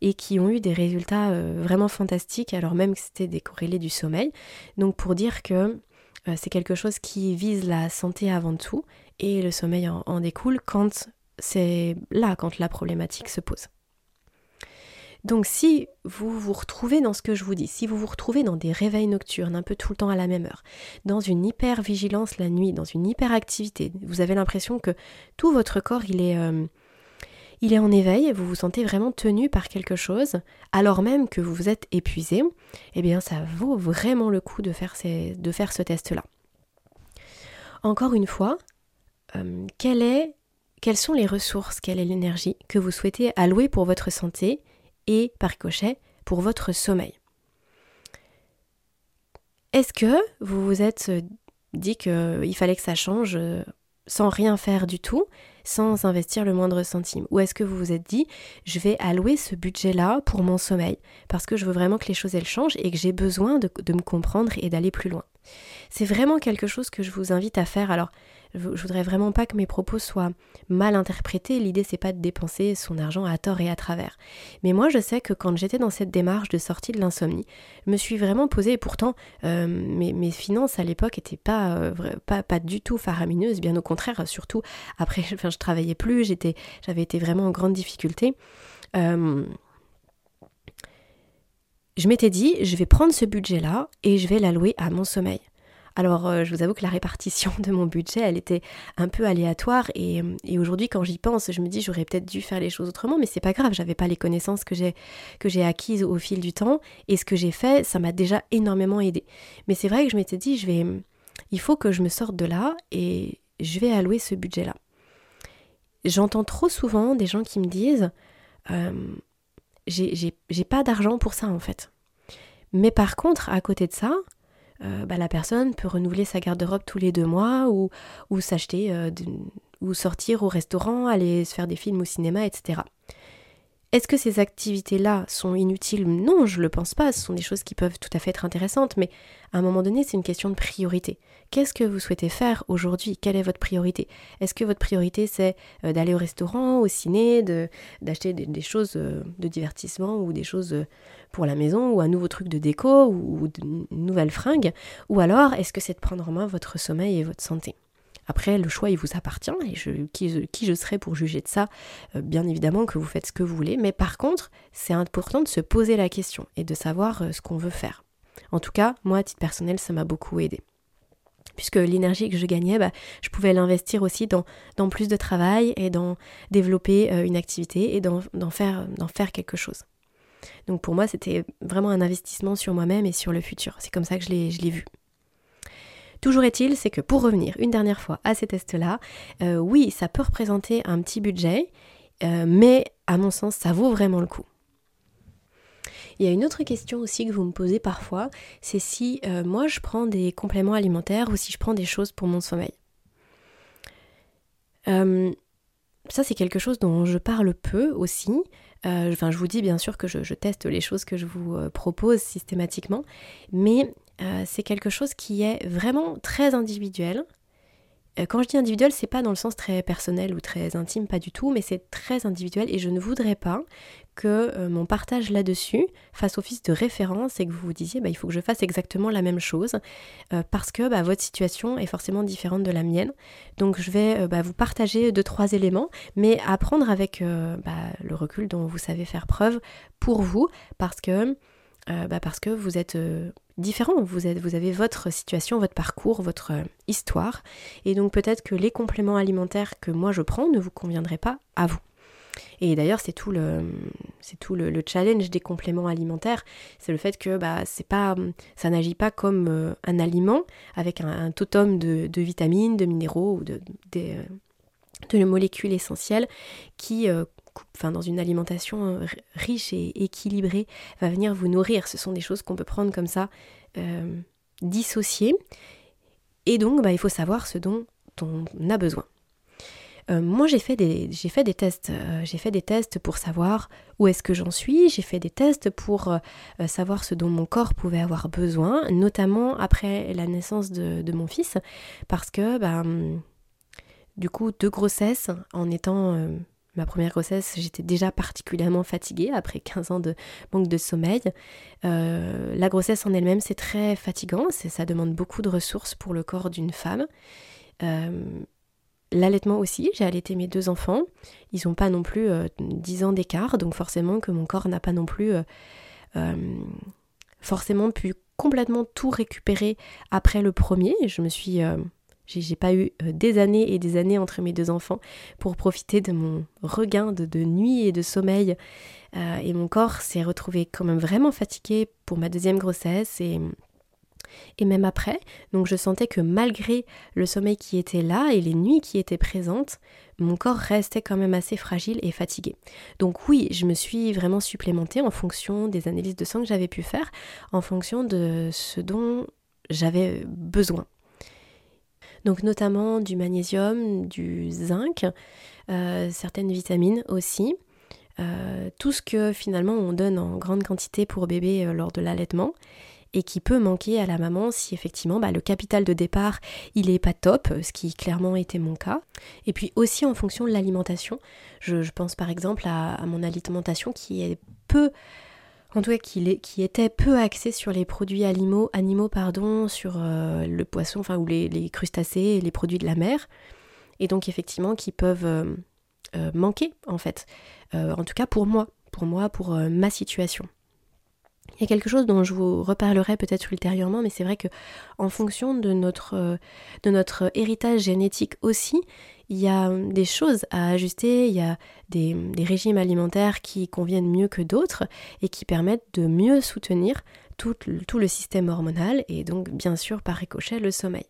Speaker 1: et qui ont eu des résultats vraiment fantastiques, alors même que c'était décorrélé du sommeil. Donc pour dire que c'est quelque chose qui vise la santé avant tout, et le sommeil en découle quand c'est là, quand la problématique se pose. Donc si vous vous retrouvez dans ce que je vous dis, si vous vous retrouvez dans des réveils nocturnes un peu tout le temps à la même heure, dans une hyper-vigilance la nuit, dans une hyperactivité, vous avez l'impression que tout votre corps il est, euh, en éveil, vous vous sentez vraiment tenu par quelque chose, alors même que vous vous êtes épuisé, eh bien ça vaut vraiment le coup de faire, de faire ce test-là. Encore une fois, euh, est, quelles sont les ressources, quelle est l'énergie que vous souhaitez allouer pour votre santé et par ricochet pour votre sommeil. Est-ce que vous vous êtes dit qu'il fallait que ça change euh, sans rien faire du tout, sans investir le moindre centime? Ou est-ce que vous vous êtes dit, je vais allouer ce budget-là pour mon sommeil, parce que je veux vraiment que les choses elles changent et que j'ai besoin de, de me comprendre et d'aller plus loin? C'est vraiment quelque chose que je vous invite à faire. Alors, je voudrais vraiment pas que mes propos soient mal interprétés. L'idée c'est pas de dépenser son argent à tort et à travers. Mais moi je sais que quand j'étais dans cette démarche de sortie de l'insomnie, je me suis vraiment posé et pourtant euh, mes, finances à l'époque étaient pas, euh, pas, pas du tout faramineuses, bien au contraire, surtout après [LAUGHS] enfin, je travaillais plus, j'avais été vraiment en grande difficulté. Euh, je m'étais dit, je vais prendre ce budget-là et je vais l'allouer à mon sommeil. Alors euh, je vous avoue que la répartition [LAUGHS] de mon budget, elle était un peu aléatoire et, aujourd'hui quand j'y pense, je me dis j'aurais peut-être dû faire les choses autrement, mais c'est pas grave, j'avais pas les connaissances que j'ai acquises au fil du temps et ce que j'ai fait, ça m'a déjà énormément aidé. Mais c'est vrai que je m'étais dit je vais il faut que je me sorte de là et je vais allouer ce budget-là. J'entends trop souvent des gens qui me disent euh, j'ai pas d'argent pour ça en fait. Mais par contre, à côté de ça, euh, bah, la personne peut renouveler sa garde-robe tous les deux mois ou, s'acheter euh, ou sortir au restaurant, aller se faire des films au cinéma, etc. Est-ce que ces activités-là sont inutiles? Non, je ne le pense pas. Ce sont des choses qui peuvent tout à fait être intéressantes, mais à un moment donné, c'est une question de priorité. Qu'est-ce que vous souhaitez faire aujourd'hui? Quelle est votre priorité? Est-ce que votre priorité, c'est euh, d'aller au restaurant, au ciné, d'acheter des, choses de divertissement ou des choses pour la maison ou un nouveau truc de déco ou, une nouvelle fringue Ou alors, est-ce que c'est de prendre en main votre sommeil et votre santé? Après, le choix, il vous appartient, et qui, je serai pour juger de ça? Euh, Bien évidemment que vous faites ce que vous voulez, mais par contre, c'est important de se poser la question et de savoir euh, ce qu'on veut faire. En tout cas, moi, à titre personnel, ça m'a beaucoup aidé puisque l'énergie que je gagnais, bah, je pouvais l'investir aussi dans, plus de travail et dans développer euh, une activité et d'en faire quelque chose. Donc pour moi, c'était vraiment un investissement sur moi-même et sur le futur. C'est comme ça que je l'ai vu. Toujours est-il, c'est que pour revenir une dernière fois à ces tests-là, euh, oui, ça peut représenter un petit budget, euh, mais à mon sens, ça vaut vraiment le coup. Il y a une autre question aussi que vous me posez parfois, c'est si euh, moi je prends des compléments alimentaires ou si je prends des choses pour mon sommeil. ça c'est quelque chose dont je parle peu aussi. Enfin, je vous dis bien sûr que je, teste les choses que je vous propose systématiquement, mais euh, c'est quelque chose qui est vraiment très individuel. Euh, quand je dis individuel, c'est pas dans le sens très personnel ou très intime, pas du tout, mais c'est très individuel et je ne voudrais pas que euh, mon partage là-dessus fasse office de référence et que vous vous disiez bah, il faut que je fasse exactement la même chose parce que bah, votre situation est forcément différente de la mienne. Donc je vais bah, vous partager deux trois éléments, mais apprendre avec bah, le recul dont vous savez faire preuve pour vous parce que parce que vous êtes différent. Vous, êtes, vous avez votre situation, votre parcours, votre euh, histoire. Et donc peut-être que les compléments alimentaires que moi je prends ne vous conviendraient pas à vous. Et d'ailleurs, c'est tout le, challenge des compléments alimentaires, c'est le fait que bah, c'est pas, ça n'agit pas comme euh, un aliment avec un, totem de, vitamines, de minéraux ou de, de molécules essentielles qui enfin, dans une alimentation euh, riche et équilibrée, va venir vous nourrir. Ce sont des choses qu'on peut prendre comme ça, euh, dissociées. Et donc, bah, il faut savoir ce dont on a besoin. Euh, moi, j'ai fait des, j'ai fait des tests. j'ai fait des tests pour savoir où est-ce que j'en suis. J'ai fait des tests pour savoir ce dont mon corps pouvait avoir besoin, notamment après la naissance de, mon fils, parce que, bah, du coup, deux grossesses en étant ma première grossesse, j'étais déjà particulièrement fatiguée après 15 ans de manque de sommeil. Euh, la grossesse en elle-même, c'est très fatigant, ça demande beaucoup de ressources pour le corps d'une femme. Euh, l'allaitement aussi, j'ai allaité mes deux enfants. Ils n'ont pas non plus 10 euh, ans d'écart, donc forcément que mon corps n'a pas non plus forcément pu complètement tout récupérer après le premier. Je me suis j'ai pas eu euh, des années et des années entre mes deux enfants pour profiter de mon regain de, nuit et de sommeil. Euh, et mon corps s'est retrouvé quand même vraiment fatigué pour ma deuxième grossesse et même après. Donc je sentais que malgré le sommeil qui était là et les nuits qui étaient présentes, mon corps restait quand même assez fragile et fatigué. Donc oui, je me suis vraiment supplémentée en fonction des analyses de sang que j'avais pu faire, en fonction de ce dont j'avais besoin. Donc notamment du magnésium, du zinc, euh, certaines vitamines aussi. Euh, tout ce que finalement on donne en grande quantité pour bébé lors de l'allaitement et qui peut manquer à la maman si effectivement bah, le capital de départ il est pas top, ce qui clairement était mon cas. Et puis aussi en fonction de l'alimentation, je, pense par exemple à, mon alimentation qui est peu en tout cas qui, était peu axée sur les produits animaux, animaux pardon, sur euh, le poisson, enfin ou les, crustacés, les produits de la mer, et donc effectivement qui peuvent euh, euh, manquer en fait, en tout cas pour moi, pour moi, pour ma situation. Il y a quelque chose dont je vous reparlerai peut-être ultérieurement, mais c'est vrai que en fonction de notre, notre héritage génétique aussi, il y a des choses à ajuster, il y a des, régimes alimentaires qui conviennent mieux que d'autres et qui permettent de mieux soutenir tout, tout le système hormonal et donc bien sûr par ricochet le sommeil.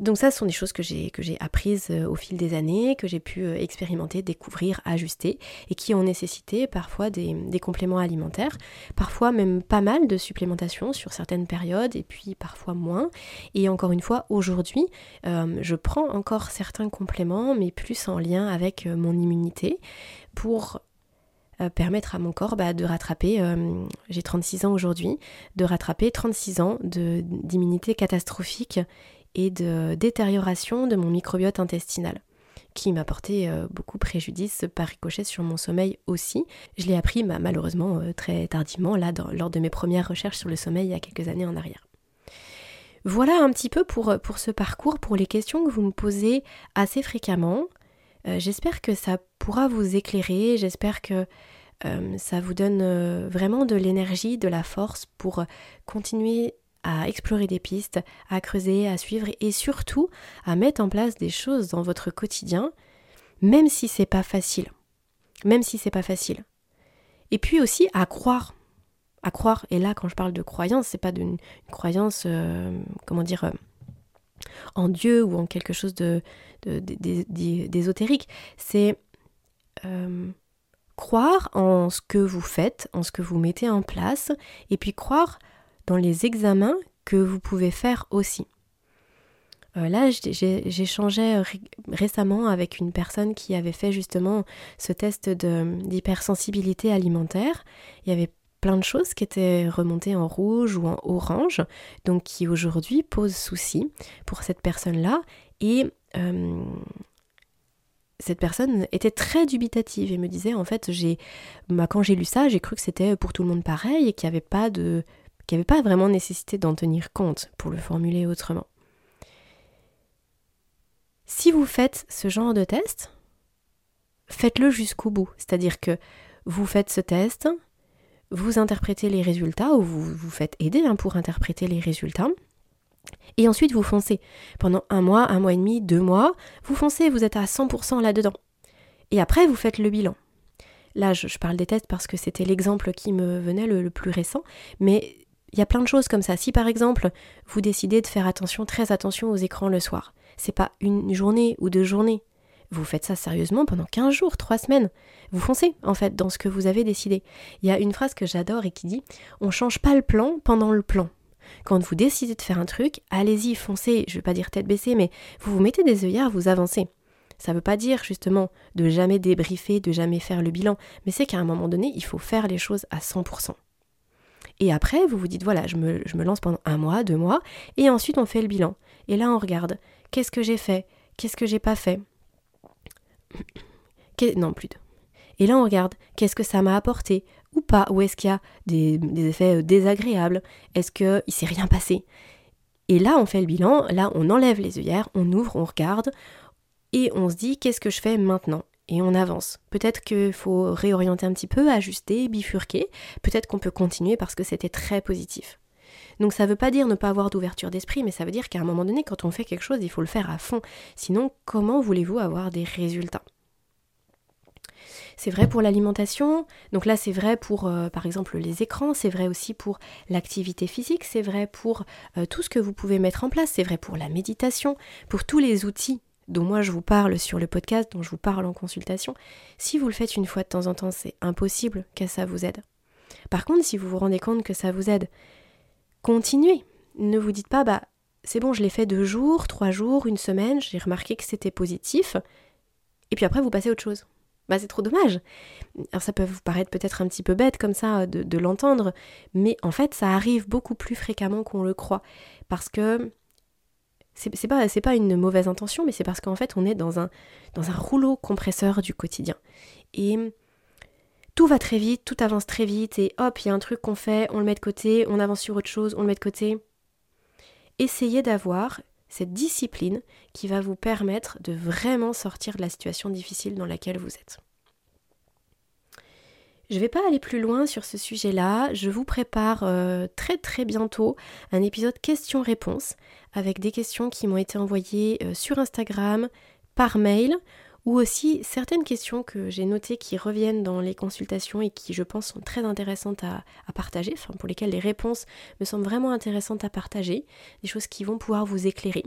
Speaker 1: Donc ça, ce sont des choses que j'ai apprises euh, au fil des années, que j'ai pu euh, expérimenter, découvrir, ajuster, et qui ont nécessité parfois des, compléments alimentaires, parfois même pas mal de supplémentation sur certaines périodes, et puis parfois moins. Et encore une fois, aujourd'hui, euh, je prends encore certains compléments, mais plus en lien avec mon immunité, pour permettre à mon corps bah, de rattraper, j'ai 36 ans aujourd'hui, de rattraper 36 ans d'immunité catastrophique et de détérioration de mon microbiote intestinal qui m'a porté euh, beaucoup préjudice par ricochet sur mon sommeil aussi. Je l'ai appris bah, malheureusement euh, très tardivement, là, lors de mes premières recherches sur le sommeil il y a quelques années en arrière. Voilà un petit peu pour, euh, pour ce parcours, pour les questions que vous me posez assez fréquemment. j'espère que ça pourra vous éclairer, j'espère que ça vous donne vraiment de l'énergie, de la force pour continuer à explorer des pistes, à creuser, à suivre et surtout à mettre en place des choses dans votre quotidien, même si c'est pas facile. Même si c'est pas facile. Et puis aussi à croire. À croire. Et là, quand je parle de croyance, c'est pas d'une croyance, euh, comment dire, euh, en Dieu ou en quelque chose de, d'ésotérique. C'est euh, croire en ce que vous faites, en ce que vous mettez en place, et puis croire dans les examens que vous pouvez faire aussi. Euh, là, j'échangeais récemment avec une personne qui avait fait justement ce test d'hypersensibilité alimentaire. Il y avait plein de choses qui étaient remontées en rouge ou en orange, donc qui aujourd'hui posent souci pour cette personne-là. Et euh, cette personne était très dubitative et me disait en fait, bah, quand j'ai lu ça, j'ai cru que c'était pour tout le monde pareil et qu'il n'y avait pas de qu'il n'y avait pas vraiment nécessité d'en tenir compte, pour le formuler autrement. Si vous faites ce genre de test, faites-le jusqu'au bout. C'est-à-dire que vous faites ce test, vous interprétez les résultats, ou vous vous faites aider hein, pour interpréter les résultats, et ensuite vous foncez. Pendant un mois, un mois et demi, deux mois, vous foncez, vous êtes à 100% là-dedans. Et après, vous faites le bilan. Là, je, parle des tests parce que c'était l'exemple qui me venait le plus récent, mais il y a plein de choses comme ça. Si par exemple, vous décidez de faire attention, très attention aux écrans le soir, c'est pas une journée ou deux journées. Vous faites ça sérieusement pendant 15 jours, 3 semaines. Vous foncez, en fait, dans ce que vous avez décidé. Il y a une phrase que j'adore et qui dit On change pas le plan pendant le plan. Quand vous décidez de faire un truc, allez-y, foncez, je vais pas dire tête baissée, mais vous vous mettez des œillères, vous avancez. Ça veut pas dire justement de jamais débriefer, de jamais faire le bilan, mais c'est qu'à un moment donné, il faut faire les choses à 100%. Et après, vous vous dites, voilà, je me, lance pendant un mois, deux mois, et ensuite on fait le bilan. Et là, on regarde, qu'est-ce que j'ai fait? Qu'est-ce que j'ai pas fait? [COUGHS] Non, plus de. Et là, on regarde, qu'est-ce que ça m'a apporté? Ou pas? Ou est-ce qu'il y a des, effets euh, désagréables? Est-ce qu'il ne s'est rien passé? Et là, on fait le bilan, là, on enlève les œillères, on ouvre, on regarde, et on se dit, qu'est-ce que je fais maintenant? Et on avance. Peut-être qu'il faut réorienter un petit peu, ajuster, bifurquer. Peut-être qu'on peut continuer parce que c'était très positif. Donc ça ne veut pas dire ne pas avoir d'ouverture d'esprit, mais ça veut dire qu'à un moment donné, quand on fait quelque chose, il faut le faire à fond. Sinon, comment voulez-vous avoir des résultats? C'est vrai pour l'alimentation, donc là c'est vrai pour euh, par exemple les écrans, c'est vrai aussi pour l'activité physique, c'est vrai pour euh, tout ce que vous pouvez mettre en place, c'est vrai pour la méditation, pour tous les outils dont moi je vous parle sur le podcast, dont je vous parle en consultation, si vous le faites une fois de temps en temps, c'est impossible que ça vous aide. Par contre, si vous vous rendez compte que ça vous aide, continuez. Ne vous dites pas, bah c'est bon, je l'ai fait deux jours, trois jours, une semaine, j'ai remarqué que c'était positif, et puis après vous passez à autre chose. Bah c'est trop dommage. Alors ça peut vous paraître peut-être un petit peu bête comme ça de, de l'entendre, mais en fait ça arrive beaucoup plus fréquemment qu'on le croit. Parce que c'est pas, pas une mauvaise intention, mais c'est parce qu'en fait on est dans un, dans un rouleau compresseur du quotidien. Et tout va très vite, tout avance très vite, et hop, il y a un truc qu'on fait, on le met de côté, on avance sur autre chose, on le met de côté. Essayez d'avoir cette discipline qui va vous permettre de vraiment sortir de la situation difficile dans laquelle vous êtes. Je ne vais pas aller plus loin sur ce sujet-là. Je vous prépare euh, très très bientôt un épisode questions-réponses avec des questions qui m'ont été envoyées euh, sur Instagram, par mail ou aussi certaines questions que j'ai notées qui reviennent dans les consultations et qui je pense sont très intéressantes à, partager, enfin pour lesquelles les réponses me semblent vraiment intéressantes à partager, des choses qui vont pouvoir vous éclairer.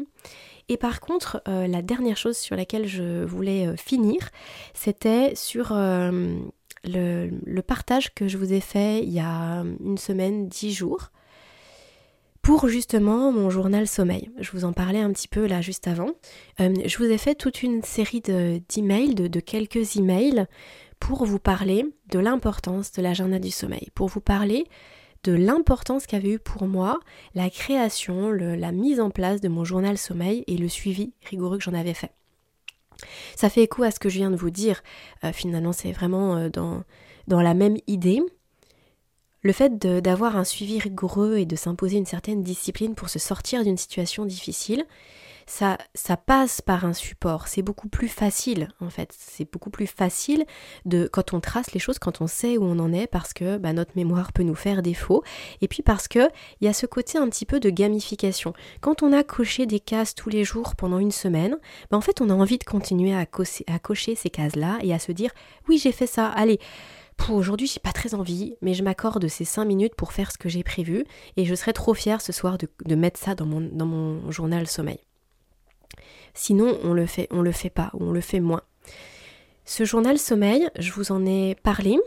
Speaker 1: Et par contre, euh, la dernière chose sur laquelle je voulais finir, c'était sur le, partage que je vous ai fait il y a une semaine, dix jours, pour justement mon journal sommeil. Je vous en parlais un petit peu là juste avant. Euh, je vous ai fait toute une série d'emails, de, de, quelques emails, pour vous parler de l'importance de l'agenda du sommeil, pour vous parler de l'importance qu'avait eu pour moi la création, la mise en place de mon journal sommeil et le suivi rigoureux que j'en avais fait. Ça fait écho à ce que je viens de vous dire. Euh, finalement, c'est vraiment euh, dans, dans la même idée. Le fait d'avoir un suivi rigoureux et de s'imposer une certaine discipline pour se sortir d'une situation difficile, ça, passe par un support. C'est beaucoup plus facile, en fait. C'est beaucoup plus facile de quand on trace les choses, quand on sait où on en est, parce que bah, notre mémoire peut nous faire défaut. Et puis parce que il y a ce côté un petit peu de gamification. Quand on a coché des cases tous les jours pendant une semaine, bah, en fait, on a envie de continuer à, cocher ces cases-là et à se dire oui, j'ai fait ça. Allez. Aujourd'hui, j'ai pas très envie, mais je m'accorde ces 5 minutes pour faire ce que j'ai prévu et je serai trop fière ce soir de, mettre ça dans mon journal sommeil. Sinon, on le fait, on le fait pas ou on le fait moins. Ce journal sommeil, je vous en ai parlé.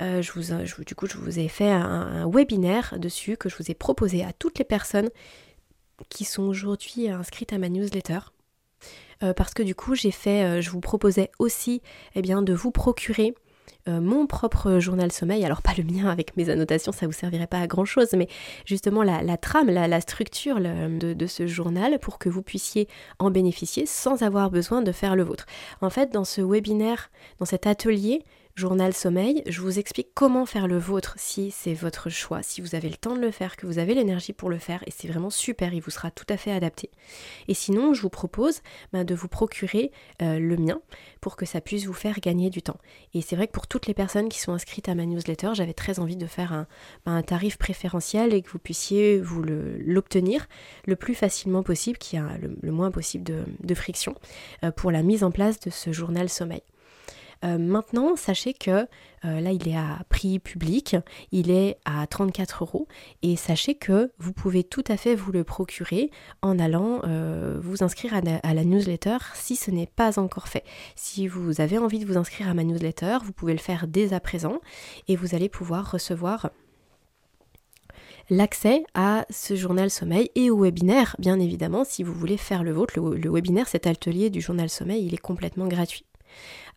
Speaker 1: Euh, je vous, du coup, je vous ai fait un, webinaire dessus que je vous ai proposé à toutes les personnes qui sont aujourd'hui inscrites à ma newsletter. Euh, parce que du coup, j'ai fait, euh, je vous proposais aussi eh bien, de vous procurer euh, mon propre journal sommeil, alors pas le mien avec mes annotations, ça vous servirait pas à grand chose, mais justement la, trame, la, structure de, de, ce journal pour que vous puissiez en bénéficier sans avoir besoin de faire le vôtre. En fait, dans ce webinaire, dans cet atelier, journal sommeil, je vous explique comment faire le vôtre si c'est votre choix, si vous avez le temps de le faire, que vous avez l'énergie pour le faire, et c'est vraiment super, il vous sera tout à fait adapté. Et sinon, je vous propose ben, de vous procurer euh, le mien pour que ça puisse vous faire gagner du temps. Et c'est vrai que pour toutes les personnes qui sont inscrites à ma newsletter, j'avais très envie de faire un, ben, tarif préférentiel et que vous puissiez vous l'obtenir le, plus facilement possible, qu'il y a le, moins possible de, friction, euh, pour la mise en place de ce journal sommeil. Euh, maintenant, sachez que euh, là, il est à prix public, il est à 34 euros et sachez que vous pouvez tout à fait vous le procurer en allant euh, vous inscrire à la, newsletter si ce n'est pas encore fait. Si vous avez envie de vous inscrire à ma newsletter, vous pouvez le faire dès à présent et vous allez pouvoir recevoir l'accès à ce journal sommeil et au webinaire, bien évidemment, si vous voulez faire le vôtre. Le, le webinaire, cet atelier du journal sommeil, il est complètement gratuit.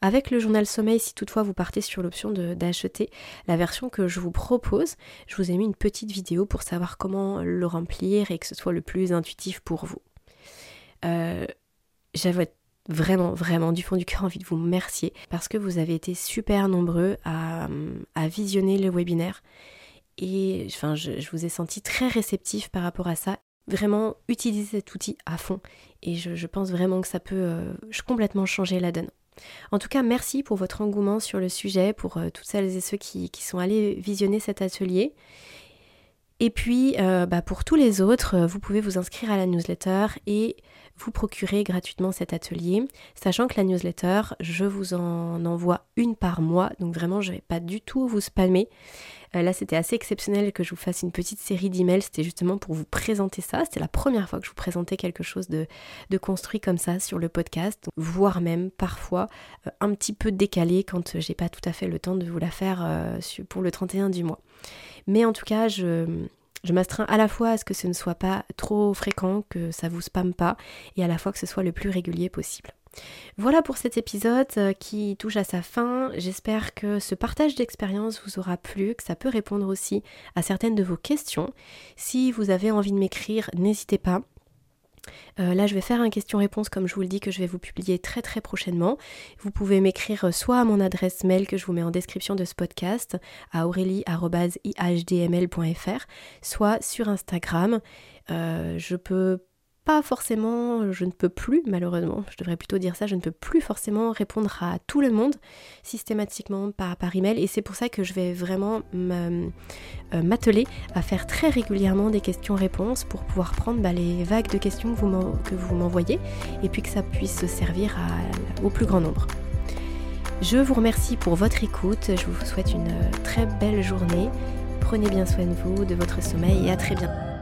Speaker 1: Avec le journal sommeil, si toutefois vous partez sur l'option d'acheter la version que je vous propose, je vous ai mis une petite vidéo pour savoir comment le remplir et que ce soit le plus intuitif pour vous. Euh, j'avais vraiment, vraiment du fond du cœur envie de vous remercier parce que vous avez été super nombreux à, visionner le webinaire et enfin, je, vous ai senti très réceptif par rapport à ça. Vraiment, utilisez cet outil à fond et je, pense vraiment que ça peut euh, complètement changer la donne. En tout cas, merci pour votre engouement sur le sujet, pour euh, toutes celles et ceux qui, sont allés visionner cet atelier. Et puis, euh, bah, pour tous les autres, euh, vous pouvez vous inscrire à la newsletter et vous procurer gratuitement cet atelier, sachant que la newsletter, je vous en envoie une par mois, donc vraiment, je ne vais pas du tout vous spammer. Euh, là, c'était assez exceptionnel que je vous fasse une petite série d'emails. C'était justement pour vous présenter ça. C'était la première fois que je vous présentais quelque chose de, construit comme ça sur le podcast, voire même parfois euh, un petit peu décalé quand j'ai pas tout à fait le temps de vous la faire euh, pour le 31 du mois. Mais en tout cas, je, Je m'astreins à la fois à ce que ce ne soit pas trop fréquent, que ça vous spamme pas, et à la fois que ce soit le plus régulier possible. Voilà pour cet épisode euh, qui touche à sa fin. J'espère que ce partage d'expérience vous aura plu, que ça peut répondre aussi à certaines de vos questions. Si vous avez envie de m'écrire, n'hésitez pas. Euh, là, je vais faire un question-réponse, comme je vous le dis, que je vais vous publier très très prochainement. Vous pouvez m'écrire soit à mon adresse mail que je vous mets en description de ce podcast, à aurélie.ihdml.fr, soit sur Instagram. Euh, je peux pas forcément, je ne peux plus malheureusement, je devrais plutôt dire ça, je ne peux plus forcément répondre à tout le monde systématiquement par, par email et c'est pour ça que je vais vraiment euh, m'atteler à faire très régulièrement des questions-réponses pour pouvoir prendre bah, les vagues de questions que vous m'envoyez et puis que ça puisse servir au plus grand nombre. Je vous remercie pour votre écoute, je vous souhaite une très belle journée, prenez bien soin de vous, de votre sommeil et à très bientôt.